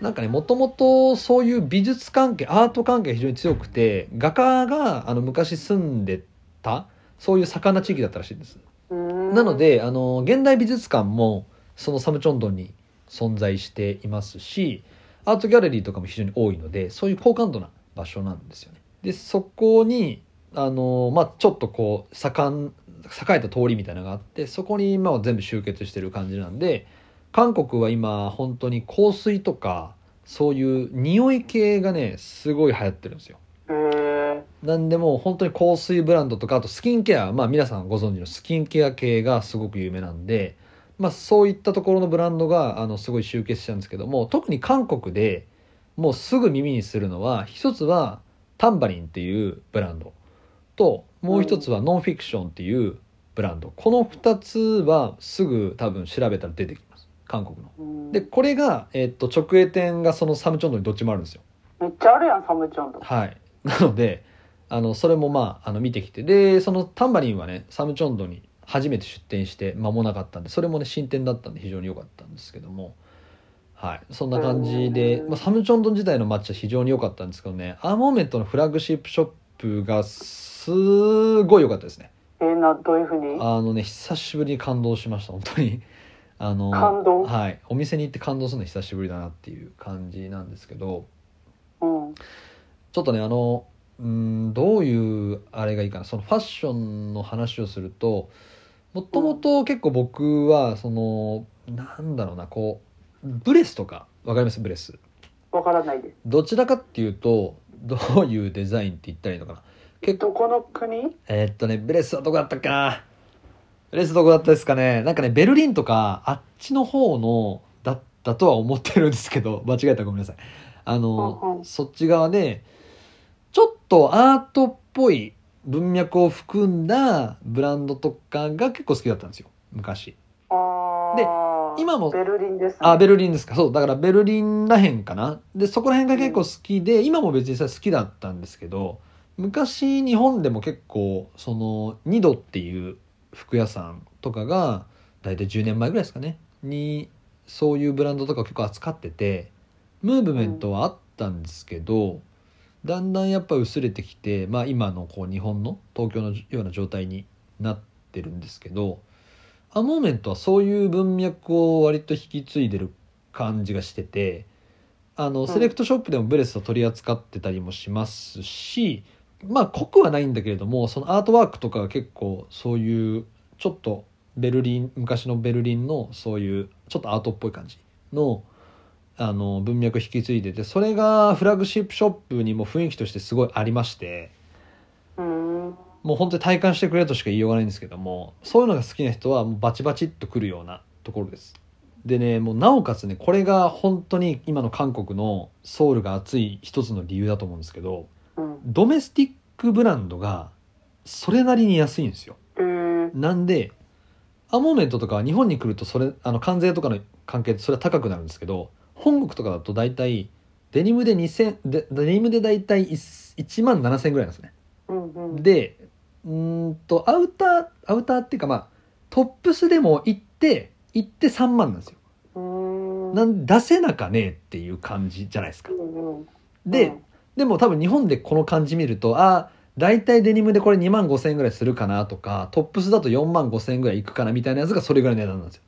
なんかねもともとそういう美術関係アート関係が非常に強くて画家があの昔住んでたそういう盛んな地域だったらしいんです。うんなのであの現代美術館もそのサムチョンドンに存在していますしアートギャラリーとかも非常に多いのでそういう高感度な場所なんですよね。でそこにあの、まあ、ちょっとこう盛ん栄えた通りみたいなのがあってそこに今は全部集結してる感じなんで韓国は今本当に香水とかそういう匂い系がねすごい流行ってるんですよ。なんでもう本当に香水ブランドとかあとスキンケアまあ皆さんご存知のスキンケア系がすごく有名なんで、まあ、そういったところのブランドがあのすごい集結したんですけども特に韓国でもうすぐ耳にするのは一つはタンバリンっていうブランドともう一つはノンフィクションっていうブランドこの2つはすぐ多分調べたら出てきます韓国の。うんでこれが、えっと直営店がそのサムチョンドにどっちもあるんですよ。めっちゃあるやんサムチョンドはい。なので、あの、それもまあ、あの、見てきて、で、そのタンバリンはね、サムチョンドに初めて出店して間もなかったんで、それもね、新店だったんで非常に良かったんですけども、はい。そんな感じで、うんまあ、サムチョンドン自体の抹茶非常に良かったんですけどね、アーモーメントのフラッグシップショップがすごい良かったですね。えー、などういうふうに？あのね、久しぶりに感動しました、本当に。あの、感動？はい。お店に行って感動するの久しぶりだなっていう感じなんですけど、うん。ちょっとねあのうんどういうあれがいいかな。そのファッションの話をするともともと結構僕はそのなんだろうなこうブレスとかわかります？ブレス。わからないです。どちらかっていうとどういうデザインって言ったらいいのかな結構どこの国？えーっとねブレスはどこだったっけな？ブレスどこだったですかね？なんかねベルリンとかあっちの方のだったとは思ってるんですけど 間違えたらごめんなさい。あの、うんうん。そっち側でちょっとアートっぽい文脈を含んだブランドとかが結構好きだったんですよ。昔。ああ今もベルリンです、ね、あベルリンですか。そうだからベルリンらへんかな。でそこら辺が結構好きで、今も別にさ好きだったんですけど昔日本でも結構そのニドっていう服屋さんとかが大体10年前ぐらいですかね。にそういうブランドとかを結構扱っててムーブメントはあったんですけど、だんだんやっぱ薄れてきて、まあ、今のこう日本の東京のような状態になってるんですけどアモーメントはそういう文脈を割と引き継いでる感じがしててあのん。セレクトショップでもブレスを取り扱ってたりもしますし、まあ濃くはないんだけれどもそのアートワークとかが結構そういうちょっとベルリン昔のベルリンのそういうちょっとアートっぽい感じのあの文脈引き継いでてそれがフラッグシップショップにも雰囲気としてすごいありましてもう本当に体感してくれとしか言いようがないんですけどもそういうのが好きな人はもうバチバチっとくるようなところです。でねもうなおかつねこれが本当に今の韓国のソウルが熱い一つの理由だと思うんですけどドメスティックブランドがそれなりに安いんですよ。えー、なんでアモーメントとかは日本に来るとそれあの関税とかの関係でそれは高くなるんですけど本国とかだと大体デニムで2000でデニムで大体1万7000円ぐらいなんですね。うんうんでうーんとアウターアウターっていうかまあトップスでも行って行って3万なんですよ。なん出せなかねえっていう感じじゃないですか。うんうんで、うんでも多分日本でこの感じ見るとあ大体デニムでこれ2万5千円ぐらいするかなとかトップスだと4万5千円ぐらいいくかなみたいなやつがそれぐらいの値段なんですよ。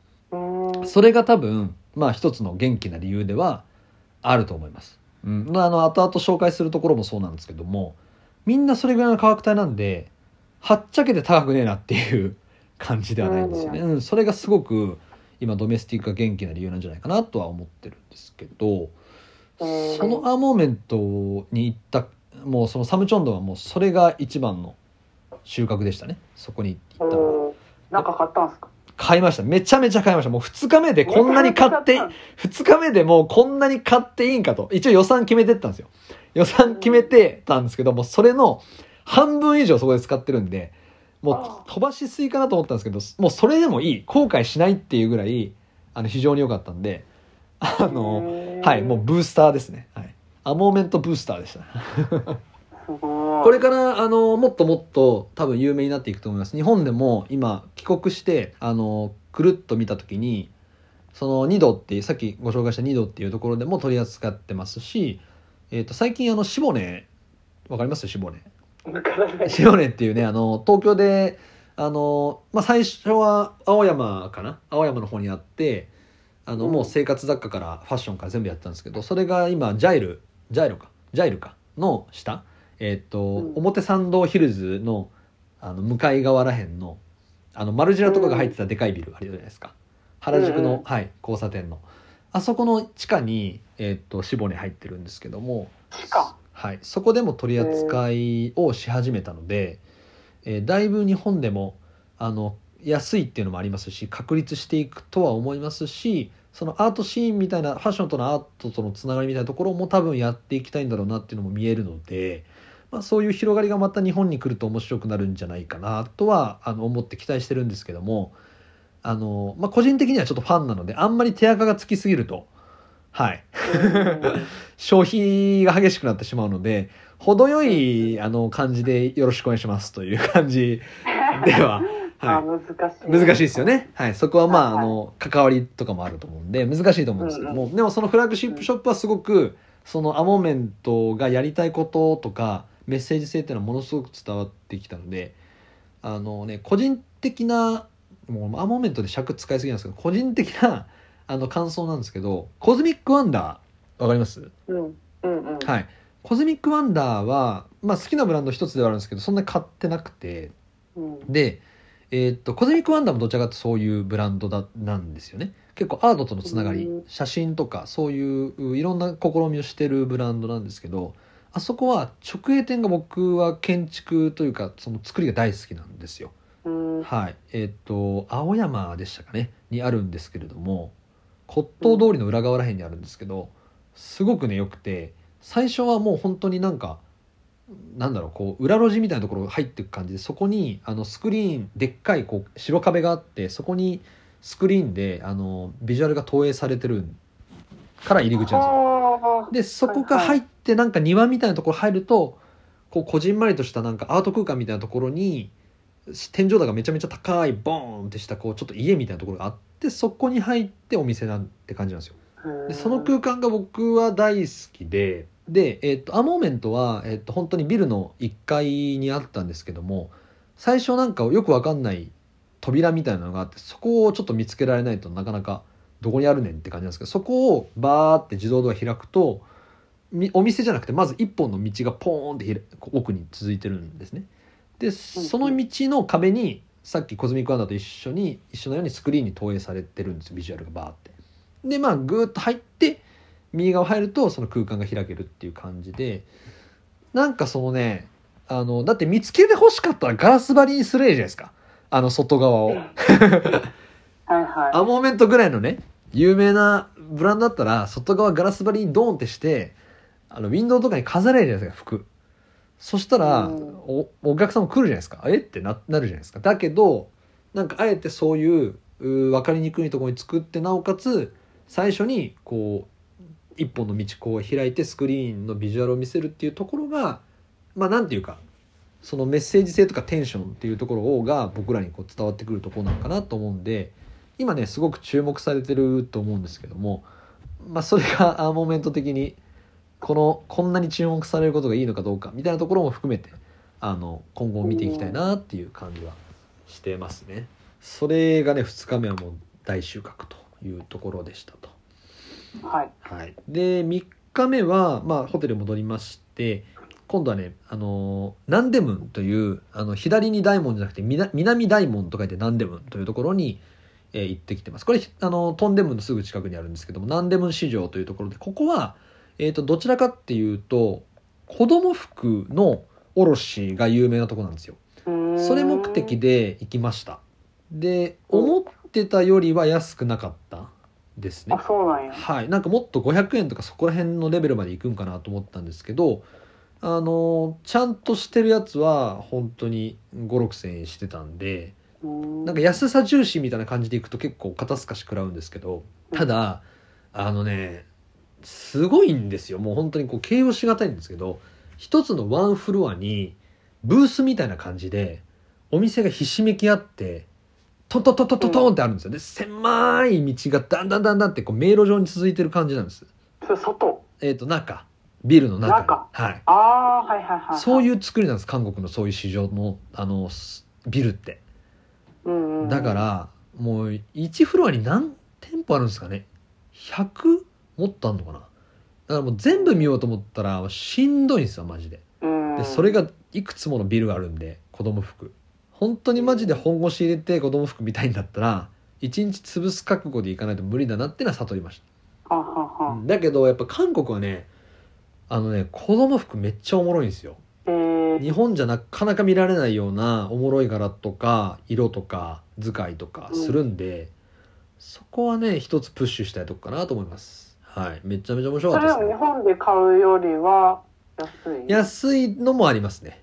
それが多分まあ一つの元気な理由ではあると思います。うん、まああの後々紹介するところもそうなんですけどもみんなそれぐらいの価格帯なんではっちゃけて高くねえなっていう 感じではないんですよね。うん、それがすごく今ドメスティックが元気な理由なんじゃないかなとは思ってるんですけどうんそのアーモーメントに行ったもうそのサムチョンドンはもうそれが一番の収穫でしたね。そこに行ったなんか買ったんすか？買いました。めちゃめちゃ買いました。もう2日目でこんなに買って2日目でもうこんなに買っていいんかと。一応予算決めてったんですよ。予算決めてたんですけどもそれの半分以上そこで使ってるんでもう飛ばしすぎかなと思ったんですけどもうそれでもいい。後悔しないっていうぐらいあの非常に良かったんであのはいもうブースターですね、はい、アモーメントブースターでしたこれからあのもっともっと多分有名になっていくと思います。日本でも今帰国してあのくるっと見た時にそのニドっていうさっきご紹介したニドっていうところでも取り扱ってますし、えー、と最近あのシボネわかります？シボネ。シボネっていうねあの東京であの、まあ、最初は青山かな？青山の方にあってあのうん。もう生活雑貨からファッションから全部やってたんですけどそれが今ジャイルジャイルかジャイルかの下えっ、と、うん。表参道ヒルズのあの向かい側らへんのあのマルジェラとかが入ってたでかいビルあるじゃないですか。原宿の、うんうん。はい、交差点の。あそこの地下に、えっとシボネ入ってるんですけどもはい、そこでも取り扱いをし始めたので、えーだいぶ日本でもあの安いっていうのもありますし確立していくとは思いますしそのアートシーンみたいなファッションとのアートとのつながりみたいなところも多分やっていきたいんだろうなっていうのも見えるので、まあ、そういう広がりがまた日本に来ると面白くなるんじゃないかなとはあの思って期待してるんですけどもあの、まあ、個人的にはちょっとファンなのであんまり手垢がつきすぎるとはい。消費が激しくなってしまうので程よいあの感じでよろしくお願いしますという感じでは、あは難しい。い、難しいですよね、はい、そこはまああはい。の関わりとかもあると思うんで難しいと思うんです。けども、でもそのフラッグシップショップはすごくそのアモーメントがやりたいこととかメッセージ性っていうのはものすごく伝わってきたのであのね個人的なもうアモーメントで尺使いすぎなんですけど個人的なあの感想なんですけどコズミックワンダーわかります？うん。うんうん。はい、コズミックワンダーは、まあ、好きなブランド一つではあるんですけどそんなに買ってなくて。うん。で、えーっとコズミックワンダーもどちらかというとそういうブランドだなんですよね。結構アートとのつながりうん。写真とかそういういろんな試みをしてるブランドなんですけどあそこは直営店が僕は建築というかその作りが大好きなんですよ。うん。はい。えーっと青山でしたかねにあるんですけれども骨董通りの裏側らへんにあるんですけどすごくねよくて最初はもう本当になんかなんだろうこう裏路地みたいなところが入っていく感じでそこにあのスクリーンでっかいこう白壁があってそこにスクリーンであのビジュアルが投影されてるから入り口なんですよ。はあでそこが入ってなんか庭みたいなところ入るとこうこじんまりとしたなんかアート空間みたいなところに天井高がめちゃめちゃ高いボーンってしたこうちょっと家みたいなところがあってそこに入ってお店なんて感じなんですよ。でその空間が僕は大好きでで、えっとアモーメントは、えっと本当にビルの1階にあったんですけども最初なんかよくわかんない扉みたいなのがあってそこをちょっと見つけられないとなかなかどこにあるねんって感じなんですけどそこをバーって自動ドア開くとみお店じゃなくてまず一本の道がポーンって奥に続いてるんですね。でその道の壁にさっきコズミックワンダーと一緒に一緒のようにスクリーンに投影されてるんですよビジュアルがバーって。でまあグーッと入って右側入るとその空間が開けるっていう感じでなんかそのねあのだって見つけて欲しかったらガラス張りにすればいいじゃないですか。あの外側を。はいはい。アモーメントぐらいのね有名なブランドだったら外側ガラス張りにドーンってしてあのウィンドウとかに飾れるじゃないですか服。そしたら、うん。おお客さんも来るじゃないですか。え？ってななるじゃないですか。だけどなんかあえてそういうう分かりにくいところに作ってなおかつ最初にこう一本の道こう開いてスクリーンのビジュアルを見せるっていうところがまあなんていうかそのメッセージ性とかテンションっていうところが僕らにこう伝わってくるとこなのかなと思うんで今ねすごく注目されてると思うんですけども、まあ、それがアーモメント的にこのこんなに注目されることがいいのかどうかみたいなところも含めてあの今後見ていきたいなっていう感じはしてますね。それがね2日目はもう大収穫というところでしたと。はい。はい、で3日目は、まあ、ホテル戻りまして今度はね、あのーナンデムンというあの左に大門じゃなくて南南大門と書いてナンデムンというところにえー行ってきてます。これあのトンデムのすぐ近くにあるんですけどもナンデムン市場というところでここは、えー、とどちらかっていうと子供服の卸が有名なところなんですよ。それ目的で行きました。で思ってたよりは安くなかったですね。あそうなんや。はい。なんかもっと500円とかそこら辺のレベルまで行くんかなと思ったんですけどあのちゃんとしてるやつは本当に5 6千円してたんでなんか安さ重視みたいな感じでいくと結構肩透かし食らうんですけどただあのねすごいんですよ。もう本当にこう形容しがたいんですけど一つのワンフロアにブースみたいな感じでお店がひしめき合ってトントントントントントンってあるんですよ。で狭い道がだんだんだんだんってこう迷路状に続いてる感じなんです。それ外？えっ、と中。ビルの中に。中？はい。ああはいはいはいそういうう作りなんです。韓国のそういう市場のあのすビルって。うんうんだからもう1フロアに何店舗あるんですかね。100もっとあんのかな。だからもう全部見ようと思ったらしんどいんですよマジで。うん。でそれがいくつものビルがあるんで子供服本当にマジで本腰入れて子供服見たいんだったら1日潰す覚悟でいかないと無理だなってのは悟りました。はははだけどやっぱ韓国はねあのね子供服めっちゃおもろいんですよ。えー。日本じゃなかなか見られないようなおもろい柄とか色とか図解とかするんで、そこはね一つプッシュしたいとこかなと思います。はい。めちゃめちゃ面白かそったですね。日本で買うよりは安い？安いのもありますね。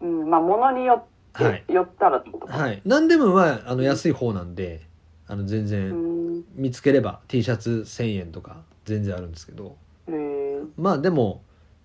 うん。まあ物によって、はい。寄ったらってことか。はい。何でもはあの安い方なんであの全う然ん。見つければ T シャツ1000円とか全然あるんですけど。えー。まあでも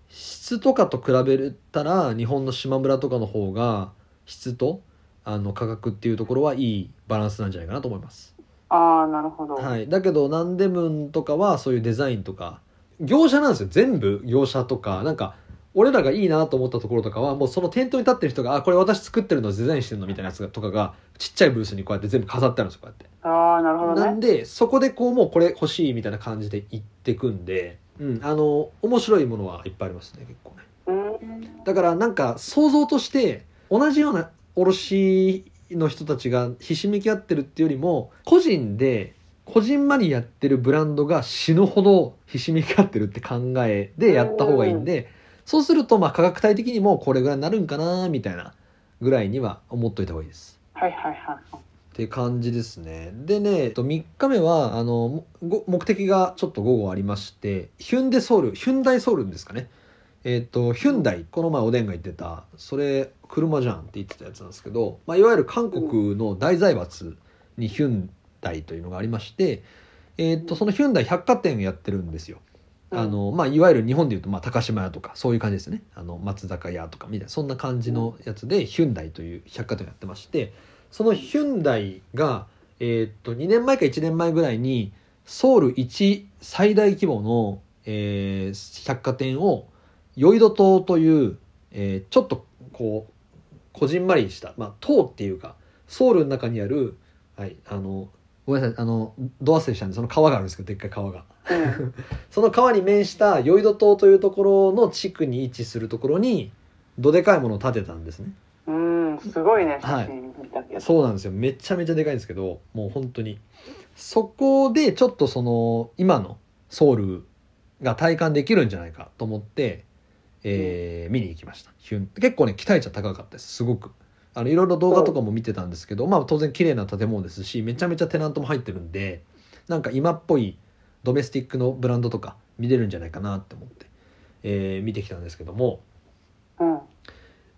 質とかと比べたら日本の島村とかの方が質とあの価格っていうところはいいバランスなんじゃないかなと思います、ああなるほど、はい、だけどナンデムンとかはそういうデザインとか業者なんですよ。全部業者とか。なんか俺らがいいなと思ったところとかはもうその店頭に立ってる人が「あこれ私作ってるのデザインしてるの」みたいなやつとかがちっちゃいブースにこうやって全部飾ってあるんですよこうやって。ああなるほどなんねでそこでこうもうこれ欲しいみたいな感じで行ってくんで、うん、あの面白いものはいっぱいありますね結構ね。うん。だからなんか想像として同じような卸の人たちがひしめき合ってるっていうよりも個人でこじんまりやってるブランドが死ぬほどひしめき合ってるって考えでやった方がいいんでそうするとまあ価格帯的にもこれぐらいになるんかなみたいなぐらいには思っといた方がいいです。はいはいはい。って感じですね。でね3日目はあの目的がちょっと午後ありましてヒュンデソウルヒュンダイソウルですかね。えっとヒュンダイこの前おでんが言ってた。それ車じゃんって言ってたやつなんですけど、まあ、いわゆる韓国の大財閥にヒュンダイというのがありまして、えっとそのヒュンダイ百貨店やってるんですよ。あのまあ、いわゆる日本でいうと、まあ、高島屋とかそういう感じですね。あの松坂屋とかみたいなそんな感じのやつでヒュンダイという百貨店をやってましてそのヒュンダイが、えーっと2年前か1年前ぐらいにソウル一最大規模の、えー百貨店をヨイド島という、えーちょっとこうこじんまりした、まあ、島っていうかソウルの中にある、はい、あのごめんなさいあのド忘れしたんでその川があるんですけどでっかい川が。うん。その川に面したヨイド島というところの地区に位置するところにどでかいものを建てたんですね。うんすごいねはい写真見たけど、そうなんですよ。めちゃめちゃでかいんですけどもう本当に。そこでちょっとその今のソウルが体感できるんじゃないかと思って、えー見に行きました。結構ね期待値は高かったです。すごく。あのいろいろ動画とかも見てたんですけどまあ当然綺麗な建物ですしめちゃめちゃテナントも入ってるんでなんか今っぽいドメスティックのブランドとか見れるんじゃないかなって思って、えー見てきたんですけどもうん。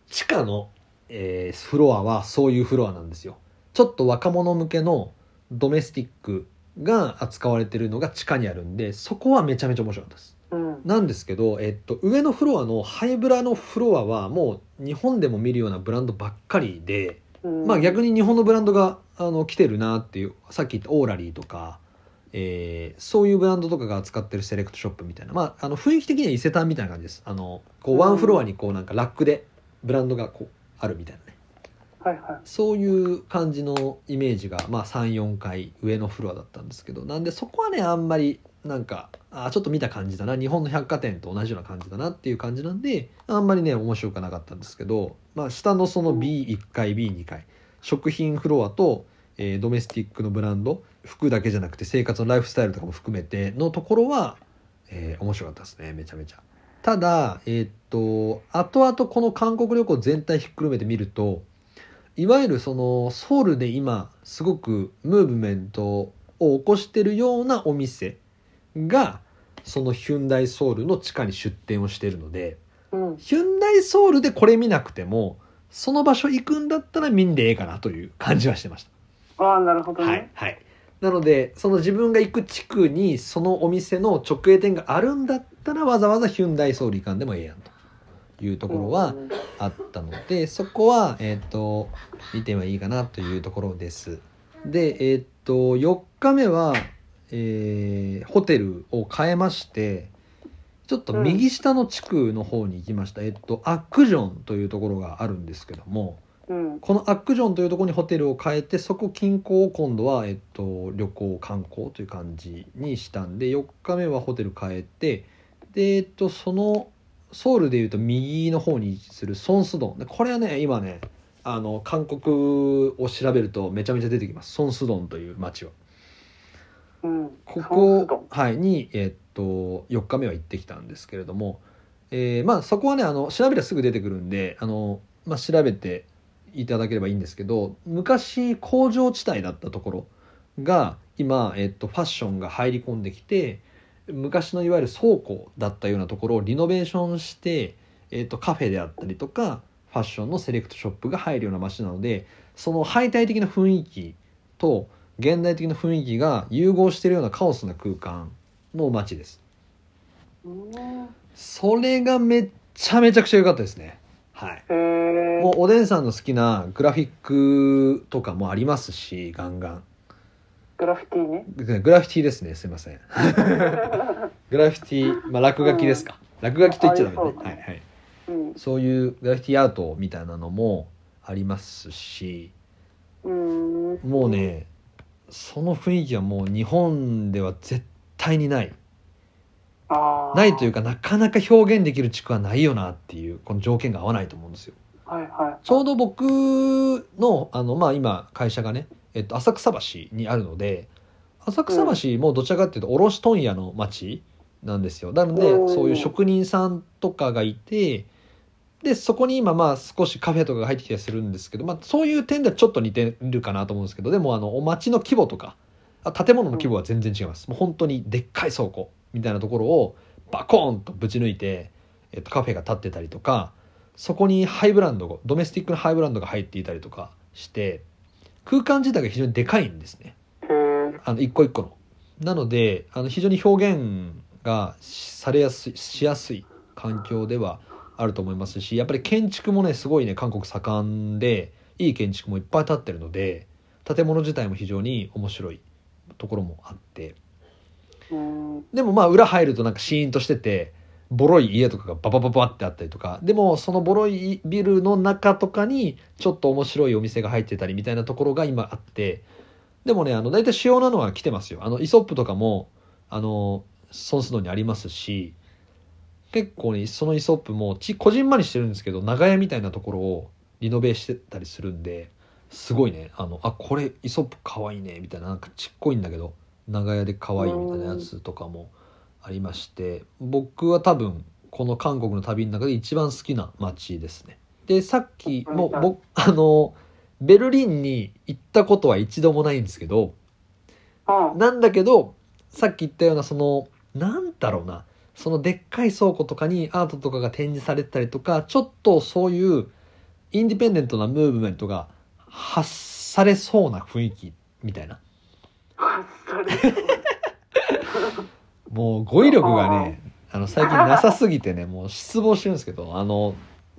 地下の、えーフロアはそういうフロアなんですよ。ちょっと若者向けのドメスティックが扱われてるのが地下にあるんでそこはめちゃめちゃ面白かったです。うん。なんですけど、えっと、上のフロアのハイブラのフロアはもう日本でも見るようなブランドばっかりで、うん。まあ逆に日本のブランドがあの来てるなっていうさっき言ったオーラリーとか、えーそういうブランドとかが扱ってるセレクトショップみたいな、まあ、あの雰囲気的には伊勢丹みたいな感じです。あのこうワンフロアにこうなんかラックでブランドがこうあるみたいなね。はいはい。そういう感じのイメージが、まあ、34階上のフロアだったんですけど。なんでそこはねあんまりなんかあちょっと見た感じだな。日本の百貨店と同じような感じだなっていう感じなんであんまりね面白くなかったんですけど、まあ、下のその B1 階 B2 階食品フロアと、えードメスティックのブランド服だけじゃなくて生活のライフスタイルとかも含めてのところは、えー面白かったですねめちゃめちゃただえーっと後々この韓国旅行全体ひっくるめてみるといわゆるそのソウルで今すごくムーブメントを起こしてるようなお店がそのヒュンダイソウルの地下に出店をしているのでうん。ヒュンダイソウルでこれ見なくてもその場所行くんだったら見んでええかなという感じはしてました。ああ、なるほどはいね。はい。なのでその自分が行く地区にそのお店の直営店があるんだったらわざわざヒュンダイソウル行かんでもええやんというところはうん。あったのでそこはえっ、と見てはいいかなというところです。でえっ、と4日目は、えーホテルを変えましてちょっと右下の地区の方に行きました、えっとアックジョンというところがあるんですけどもうん。このアックジョンというところにホテルを変えてそこ近郊を今度は、えっと、旅行観光という感じにしたんで4日目はホテル変えてで、えっと、そのソウルでいうと右の方に位置するソンスドンでこれはね今ねあの韓国を調べるとめちゃめちゃ出てきますソンスドンという町は。うん。ここ、はい、に、えっと4日目は行ってきたんですけれども、えーまあ、そこはねあの調べればすぐ出てくるんであの、まあ、調べていただければいいんですけど昔工場地帯だったところが今、えっと、ファッションが入り込んできて昔のいわゆる倉庫だったようなところをリノベーションして、えっと、カフェであったりとかファッションのセレクトショップが入るような街なのでその敗退的な雰囲気と現代的な雰囲気が融合しているようなカオスな空間の街ですうん。それがめっちゃめちゃくちゃ良かったですねはい。もうおでんさんの好きなグラフィックとかもありますしガンガングラフィティね。グラフィティですねすいません グラフィティ、まあ、落書きですか、落書きと言っちゃダメねはいはいうん。そういうグラフィティアートみたいなのもありますしうん。もうねその雰囲気はもう日本では絶対にない。ないというかなかなか表現できる地区はないよなっていうこの条件が合わないと思うんですよ。はいはい。ちょうど僕のあの、まあ、今会社がね、えっと、浅草橋にあるので浅草橋もどちらかっていうと卸問屋の町なんですよ。なのでうん。そういう職人さんとかがいてでそこに今まあ少しカフェとかが入ってきたりするんですけど、まあ、そういう点ではちょっと似てるかなと思うんですけどでもあのお町の規模とかあ建物の規模は全然違います、もう本当にでっかい倉庫みたいなところをバコーンとぶち抜いて、えっと、カフェが建ってたりとかそこにハイブランドがドメスティックなハイブランドが入っていたりとかして空間自体が非常にでかいんですね。あの一個一個の。なのであの非常に表現がされやすいしやすい環境ではあると思いますしやっぱり建築もねすごいね韓国盛んでいい建築もいっぱい建ってるので建物自体も非常に面白いところもあってうん。でもまあ裏入るとなんかシーンとしててボロい家とかがババババってあったりとか。でもそのボロいビルの中とかにちょっと面白いお店が入ってたりみたいなところが今あって。でもねあの大体主要なのは来てますよ。あのイソップとかもあのソンスドにありますし結構ねそのイソップもちこじんまりしてるんですけど長屋みたいなところをリノベしてたりするんですごいね。あのあこれイソップかわいいね。みたいななんかちっこいんだけど。長屋で可愛いみたいなやつとかもありまして僕は多分この韓国の旅の中で一番好きな街ですねでさっきもうん僕あのベルリンに行ったことは一度もないんですけどうん。なんだけどさっき言ったようなそのなんだろうなそのでっかい倉庫とかにアートとかが展示されてたりとかちょっとそういうインディペンデントなムーブメントが発されそうな雰囲気みたいな。もう語彙力がねあの最近なさすぎてねもう失望してるんですけどあの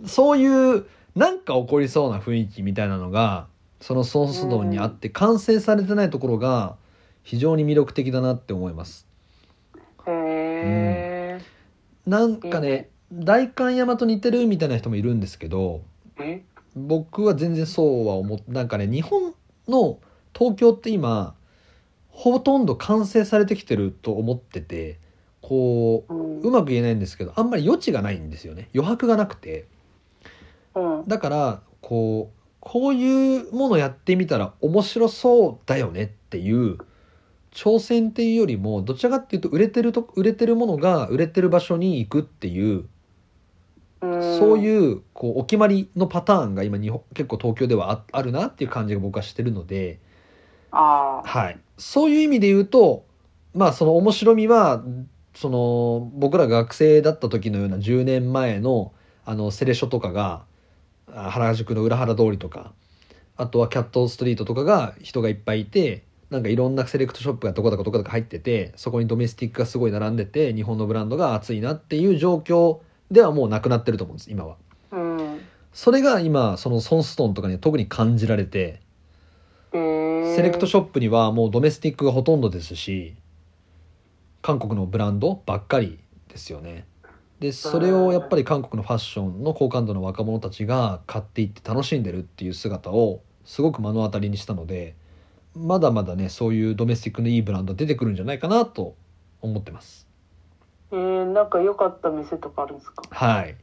そういうなんか起こりそうな雰囲気みたいなのがそのソンスドンにあって完成されてないところが非常に魅力的だなって思います。へえ。なんかね代官山と似てるみたいな人もいるんですけどえ？僕は全然そうは思っなんかね日本の東京って今ほとんど完成されてきてると思っててこううん。うまく言えないんですけどあんまり余地がないんですよね。余白がなくて。うん。だからこうこういうものやってみたら面白そうだよねっていう挑戦っていうよりもどちらかっていうと売れてると売れてるものが売れてる場所に行くっていうそうういうこうお決まりのパターンが今日本結構東京ではああるなっていう感じが僕はしてるので、はい、そういう意味で言うとまあその面白みはその僕らが学生だった時のような10年前のあのセレショとかがあ原宿の裏原通りとかあとはキャットストリートとかが人がいっぱいいてなんかいろんなセレクトショップがどこだかどこだか入っててそこにドメスティックがすごい並んでて日本のブランドが熱いなっていう状況ではもうなくなってると思うんです今は。うんそれが今そのソンストーンとかには特に感じられてセセレクトショップにはもうドメスティックがほとんどですし韓国のブランドばっかりですよね。でそれをやっぱり韓国のファッションの好感度の若者たちが買っていって楽しんでるっていう姿をすごく目の当たりにしたのでまだまだねそういうドメスティックのいいブランド出てくるんじゃないかなと思ってます。えー、なんか良かった店とかあるんですか？はい。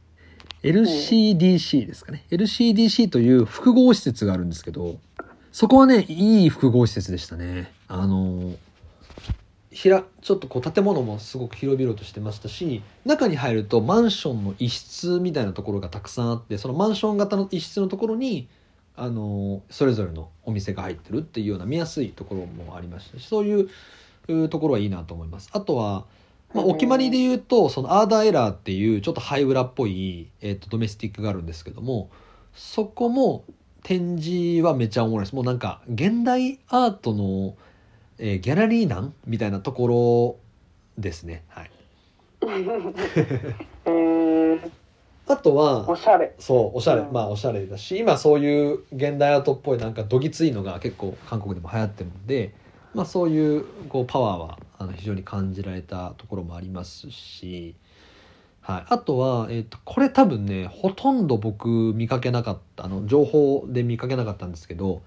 LCDC ですかね。LCDC という複合施設があるんですけどそこはねいい複合施設でしたね。あのひらちょっとこう建物もすごく広々としてましたし中に入るとマンションの一室みたいなところがたくさんあってそのマンション型の一室のところにあのそれぞれのお店が入ってるっていうような見やすいところもありましたしそういうところはいいなと思います。あとはまあ、お決まりで言うとそのアーダーエラーっていうちょっとハイウラっぽい、えー、とドメスティックがあるんですけどもそこも展示はめちゃおもろいです。もうなんか現代アートの、えーギャラリーなんみたいなところですね。はい。えー、あとはおしゃれ。そうおしゃれ、うん。まあおしゃれだし今そういう現代アートっぽいなんかどぎついのが結構韓国でも流行ってるので、まあ、そういうこうパワーはあの非常に感じられたところもありますし、はい、あとは、えー、とこれ多分ねほとんど僕見かけなかったあの情報で見かけなかったんですけど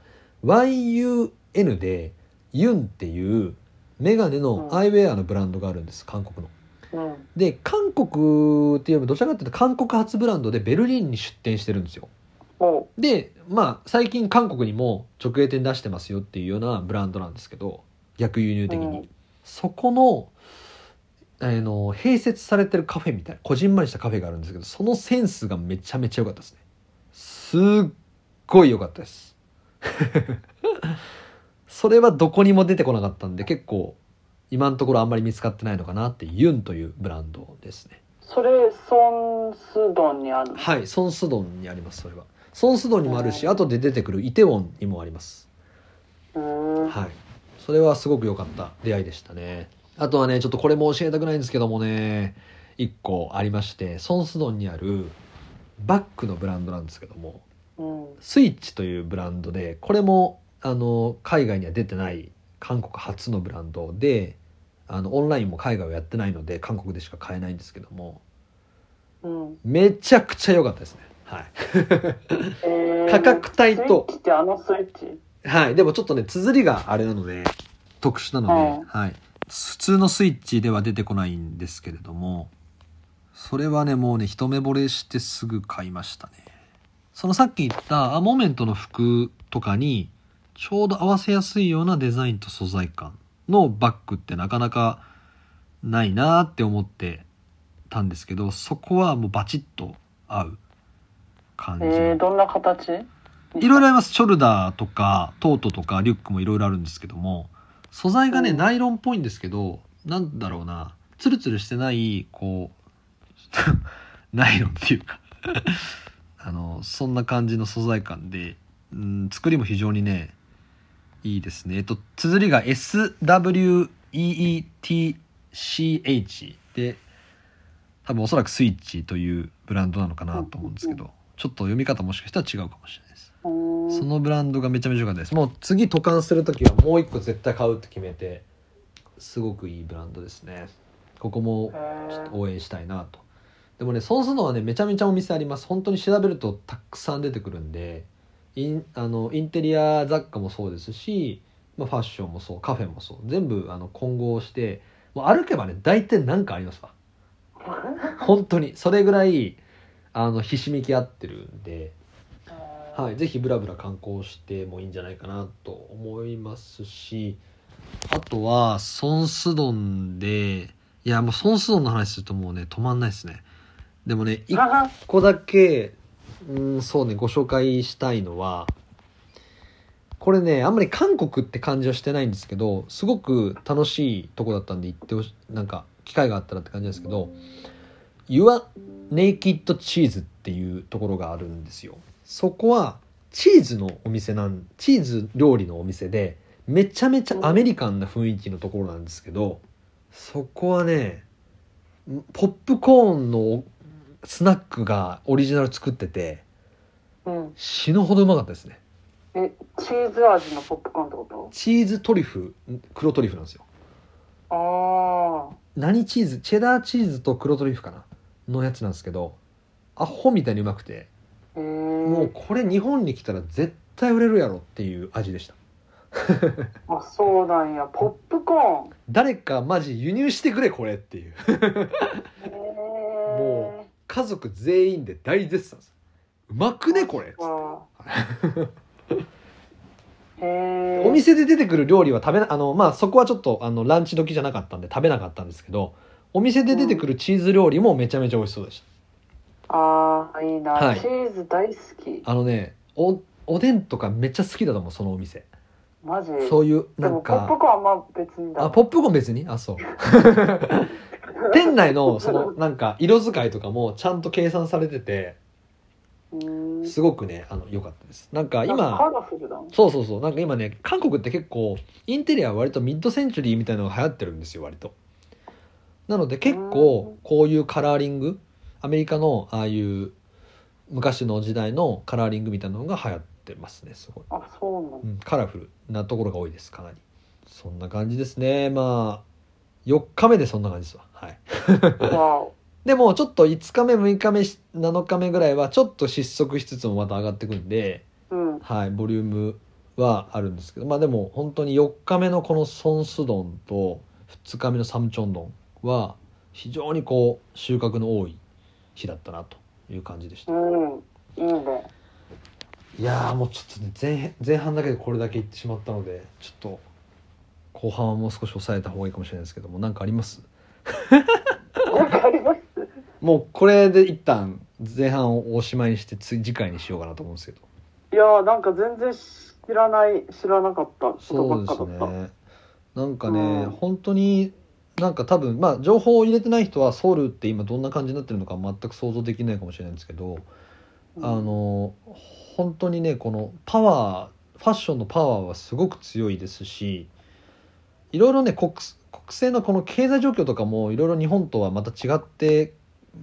YUN でユンっていうメガネのうん。アイウェアのブランドがあるんです韓国の。うん。で韓国っていうよりもどちらかというと韓国発ブランドでベルリンに出店してるんですよ。お。でまあ最近韓国にも直営店出してますよっていうようなブランドなんですけど逆輸入的に、うん。そこのあの併設されてるカフェみたいなこじんまりしたカフェがあるんですけどそのセンスがめちゃめちゃ良かったですね。すっごい良かったです。それはどこにも出てこなかったんで結構今のところあんまり見つかってないのかなっていうユンというブランドですね。それソンスドンにあるはいソンスドンにありますそれは。ソンスドンにもあるしうん。後で出てくるイテウォンにもあります。うん。はい。それはすごく良かった出会いでしたねあとはねちょっとこれも教えたくないんですけどもね一個ありましてソンスドンにあるバッグのブランドなんですけどもうん。スイッチというブランドでこれもあの海外には出てない韓国初のブランドであのオンラインも海外はやってないので韓国でしか買えないんですけどもうん。めちゃくちゃ良かったですね。はい。えー価格帯とスイッチってあのスイッチ？はい。でもちょっとね、綴りがあれなので、特殊なので、うんはい。普通のスイッチでは出てこないんですけれども、それはね、もうね、一目惚れしてすぐ買いましたね。そのさっき言った、あモメントの服とかに、ちょうど合わせやすいようなデザインと素材感のバッグってなかなかないなーって思ってたんですけど、そこはもうバチッと合う感じの。えー、どんな形？いろいろあります。ショルダーとか、トートとか、リュックもいろいろあるんですけども、素材がね、うん。ナイロンっぽいんですけど、なんだろうな、ツルツルしてない、こう、ナイロンっていうか。あの、そんな感じの素材感で、うん、作りも非常にね、いいですね。えっと、綴りが SWEETCH で、多分おそらくスイッチというブランドなのかなと思うんですけど、ちょっと読み方もしかしたら違うかもしれないそのブランドがめちゃめちゃ良かったです。もう次渡韓する時はもう一個絶対買うって決めて、すごくいいブランドですね。ここもえちょっと応援したいなと。でもね、ソンスノはね、めちゃめちゃお店あります。本当に調べるとたくさん出てくるんで、インあのインテリア雑貨もそうですし、まあ、ファッションもそう、カフェもそう、全部あの混合して、もう歩けばね、大体何かありますわ。本当に。それぐらい、あの、ひしめき合ってるんで、はい、ぜひブラブラ観光してもいいんじゃないかなと思いますしあとはソンスドンでいやもうソンスドンの話するともうね止まんないですね。でもね一個だけうんそうねご紹介したいのはこれねあんまり韓国って感じはしてないんですけどすごく楽しいとこだったんで行ってほしなんか機会があったらって感じですけど Your Naked Cheese っていうところがあるんですよそこはチーズのお店なんチーズ料理のお店でめちゃめちゃアメリカンな雰囲気のところなんですけどそこはねポップコーンのスナックがオリジナル作っててうん。死ぬほどうまかったですね。えチーズ味のポップコーンってこチーズトリュフ黒トリュフなんですよ。とあ何チーズチェダーチーズと黒トリュフかな？のやつなんですけどアホみたいにうまくてもうこれ日本に来たら絶対売れるやろっていう味でした。あそうなんや。ポップコーン。誰かマジ輸入してくれこれっていう。も家族全員で大絶賛です。うまくねこれお店で出てくる料理は食べなあのまあそこはちょっとあのランチ時じゃなかったんで食べなかったんですけどお店で出てくるチーズ料理もめちゃめちゃ美味しそうでしああいいな、はい。チーズ大好き。たあのねおおでんとかめっちゃ好きだと思うそのお店。マジ？そういうでもなんかポップコーンはまあ別にだあポップコーン別に？あそう。店内のそのなんか色使いとかもちゃんと計算されててうーん。すごくねあの良かったです。なんかなんかカ今ラフルだそうそうそう。なんか今ね韓国って結構インテリアは割とミッドセンチュリーみたいなのが流行ってるんですよ割と。なので結構こういうカラーリングアメリカのああいう昔の時代のカラーリングみたいなのが流行ってますねすごい、あそうなんだ。うん、カラフルなところが多いですかなり。そんな感じですね。まあ4日目でそんな感じですわ。はい。でもちょっと5日目6日目7日目ぐらいはちょっと失速しつつもまた上がってくんでうん。はい、ボリュームはあるんですけどまあでも本当に4日目のこのソンスドンと2日目のサムチョンドンは非常にこう収穫の多い日だったなという感じでした、うんいいね。いやーもうちょっとね前前半だけでこれだけいってしまったのでちょっと後半はもう少し抑えた方がいいかもしれないですけども何かあります？もうこれで一旦前半をおしまいにして次次回にしようかなと思うんですけど。いやーなんか全然知らない知らなかったことばそうでっかだった。すね。なんかね、うん。本当になんか多分まあ情報を入れてない人はソウルって今どんな感じになってるのか全く想像できないかもしれないんですけど、うん。あの本当にねこのパワーファッションのパワーはすごく強いですしいろいろね国国政のこの経済状況とかもいろいろ日本とはまた違って、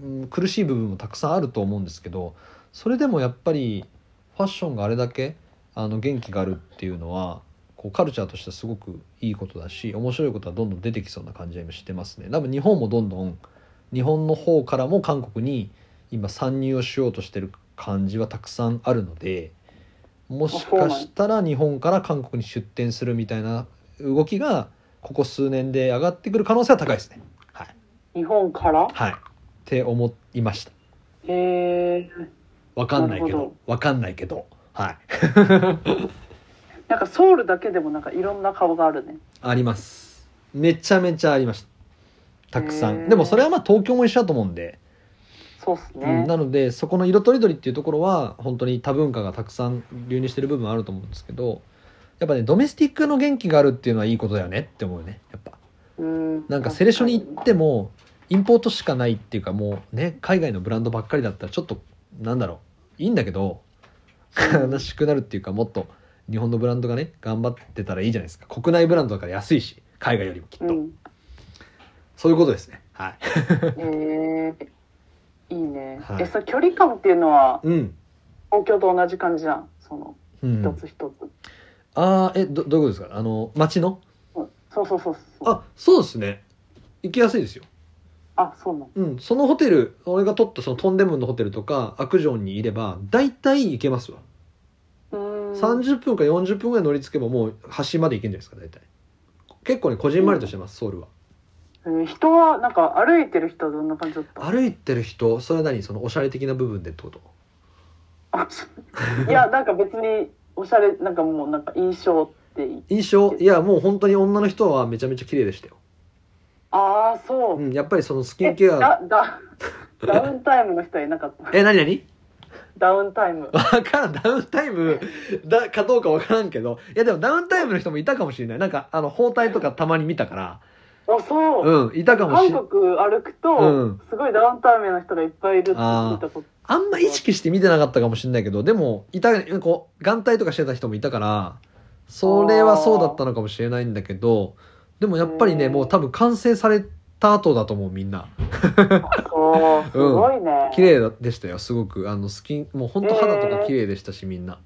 うん苦しい部分もたくさんあると思うんですけどそれでもやっぱりファッションがあれだけあの元気があるっていうのはこうカルチャーとしてはすごくいいことだし面白いことはどんどん出てきそうな感じは今してますね。多分日本もどんどん日本の方からも韓国に今参入をしようとしてる感じはたくさんあるのでもしかしたら日本から韓国に出店するみたいな動きがここ数年で上がってくる可能性は高いですね。はい、日本から？はい、って思いました。へえわかんないけど。わかんないけど。はい なんかソウルだけでもなんかいろんな顔があるね。あります。めちゃめちゃありました。たくさん。でもそれはまあ東京も一緒だと思うんで、そうっすうんねなのでそこの色とりどりっていうところは本当に多文化がたくさん流入してる部分はあると思うんですけどやっぱねドメスティックの元気があるっていうのはいいことだよねって思うよね。やっぱ。うん。なんかセレショに行ってもインポートしかないっていうかもうね海外のブランドばっかりだったらちょっとなんだろう。いいんだけど悲しくなるっていうかもっと日本のブランドがね頑張ってたらいいじゃないですか。国内ブランドだから安いし海外よりもきっと、うん。そういうことですね。はい。へえいいね、はい。えそれ距離感っていうのはうん、東京と同じ感じじゃん？そのうん、一つ一つ、ああえどどういうことですか？あの街の？うん。そうそうそうそう。あそうですね。行きやすいですよ。あそうなのうん。そのホテル俺が取ったそのトンデムンのホテルとかアクジョンにいれば大体行けますわ30分か40分ぐらい乗り継げばもう端まで行けんじゃないですか大体。結構ねこじんまりとしてます、ソウルは。えー人はなんか歩いてる人はどんな感じだった？歩いてる人それは何そのおしゃれ的な部分でってこと？いやなんか別におしゃれなんかもうなんか印象って印象？いやもう本当に女の人はめちゃめちゃ綺麗でしたよ、ああそう、うん、やっぱりそのスキえンケアだだダウンタイムの人はいなかった？え何何？ダウンタイム。わからん。ダウンタイムだかどうかわからんけど。いやでもダウンタイムの人もいたかもしれない。なんかあの包帯とかたまに見たから。あそう、うんいたかもしれ韓国歩くと、うんすごいダウンタイムの人がいっぱいいるって聞いたこと。あんま意識して見てなかったかもしれないけど。でもいたこう眼帯とかしてた人もいたからそれはそうだったのかもしれないんだけど。でもやっぱりねうんもう多分完成された後だと思うみんな。そう。すごいね、綺麗でしたよすごく。あのスキンもう本当肌とか綺麗でしたしみんな。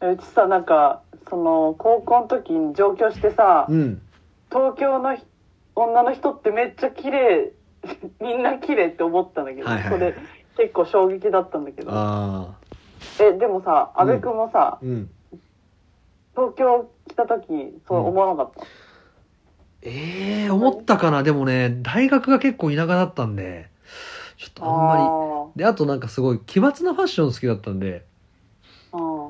うちさなんかその高校の時に上京してさ、うん。東京のひ女の人ってめっちゃ綺麗。みんな綺麗って思ったんだけど、はいはいそれ結構衝撃だったんだけど。えでもさ阿部君もさ、うん。東京来た時そう思わなかった、ええ思ったかな？でもね大学が結構田舎だったんでちょっとあんまありであとなんかすごい奇抜なファッション好きだったんで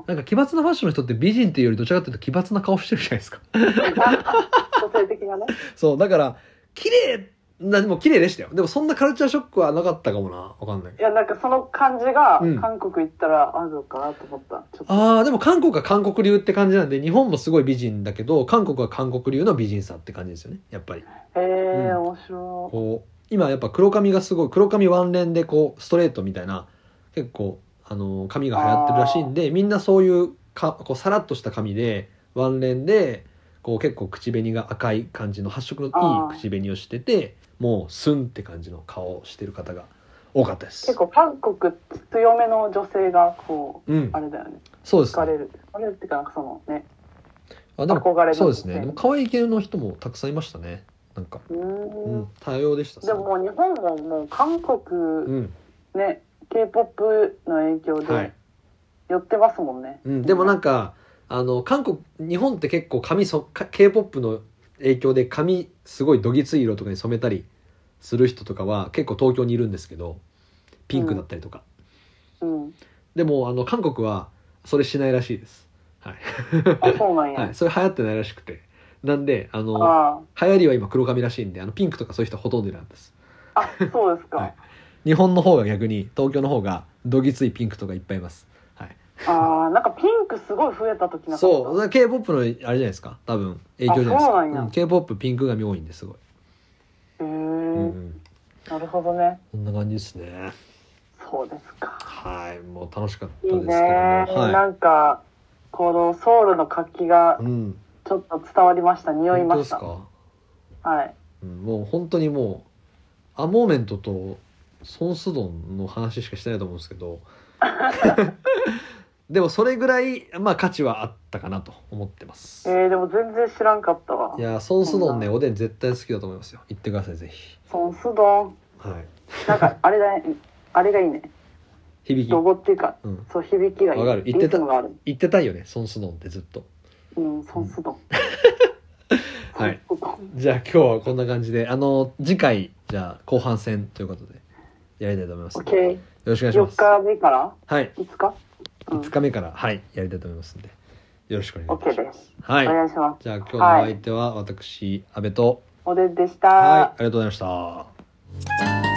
なんか奇抜なファッションの人って美人っていうよりどちらかというと奇抜な顔してるじゃないですか。女性的なね。そうだから綺麗なでも綺麗でしたよ。でもそんなカルチャーショックはなかったかもな。わかんない。いやなんかその感じがうん。韓国行ったらあるのかなと思った。ちょっと。ああでも韓国は韓国流って感じなんで日本もすごい美人だけど韓国は韓国流の美人さって感じですよね。やっぱり。へえうん。面白こう今やっぱ黒髪がすごい黒髪ワンレンでこうストレートみたいな結構あの髪が流行ってるらしいんでみんなそういうかこうさらっとした髪でワンレンでこう結構口紅が赤い感じの発色のいい口紅をしててもうスンって感じの顔をしてる方が多かったです。結構韓国強めの女性がこううん。あれだよね。そうですね。惹かれる。惹かれるっていうかなんかそのねあでも憧れのそうですね。でも可愛い系の人もたくさんいましたね。なんか、うん。ん、多様でしたでももう日本ももう韓国うん、ね k p o p の影響はいで寄ってますもんね、うん、でもなんかあの韓国日本って結構髪そ k p o p の影響で髪すごいどぎつい色とかに染めたりする人とかは結構東京にいるんですけどピンクだったりとか、うん。でもあの韓国はそれしないらしいです。はい、あそうなんや、はい、それ流行ってないらしくて。なんであのあ流行りは今黒髪らしいんであのピンクとかそういう人ほとんどいなんです。ああそうですか、はい。日本の方が逆に東京の方がどぎついピンクとかいっぱいいます。はいああなんかピンクすごい増えた時なそう k p o p のあれじゃないですか？多分影響じゃないですか？うなんや。k p o p ピンク髪多いんですごい、へえ、うん。うん、なるほどね。こんな感じですね。そうですか。はいもう楽しかったいいですけども。ね、はなんかこのソウルの活気がい、うん、ちょっと伝わりました。匂い本当ました。ですか、はい。うん、もう本当にもうアモーメントとソンスドンの話しかしてないと思うんですけど でもそれぐらいまあ価値はあったかなと思ってます、えー、でも全然知らんかったわ。いやソンスドンねおでん絶対好きだと思いますよ。行ってくださいぜひ。ソンスドン？はい。なんかあれだね。あれがいいね。響き。ロゴっていうかうん。そう響きがいい。わかる。言ってたリズムがある。行ってたいよねソンスドンってずっと。うんソンスドン。はい。ソンスじゃあ今日はこんな感じであの次回じゃあ後半戦ということでやりたいと思いますオッケー。よろしくお願いしま4す日目から？はい。5日うん5日目からはい。やりたいと思いますんでよろしくお願いし OK まです。すはい。お願いします。じゃあ今日のお相手は私阿部と。おでんでした、はい。ありがとうございました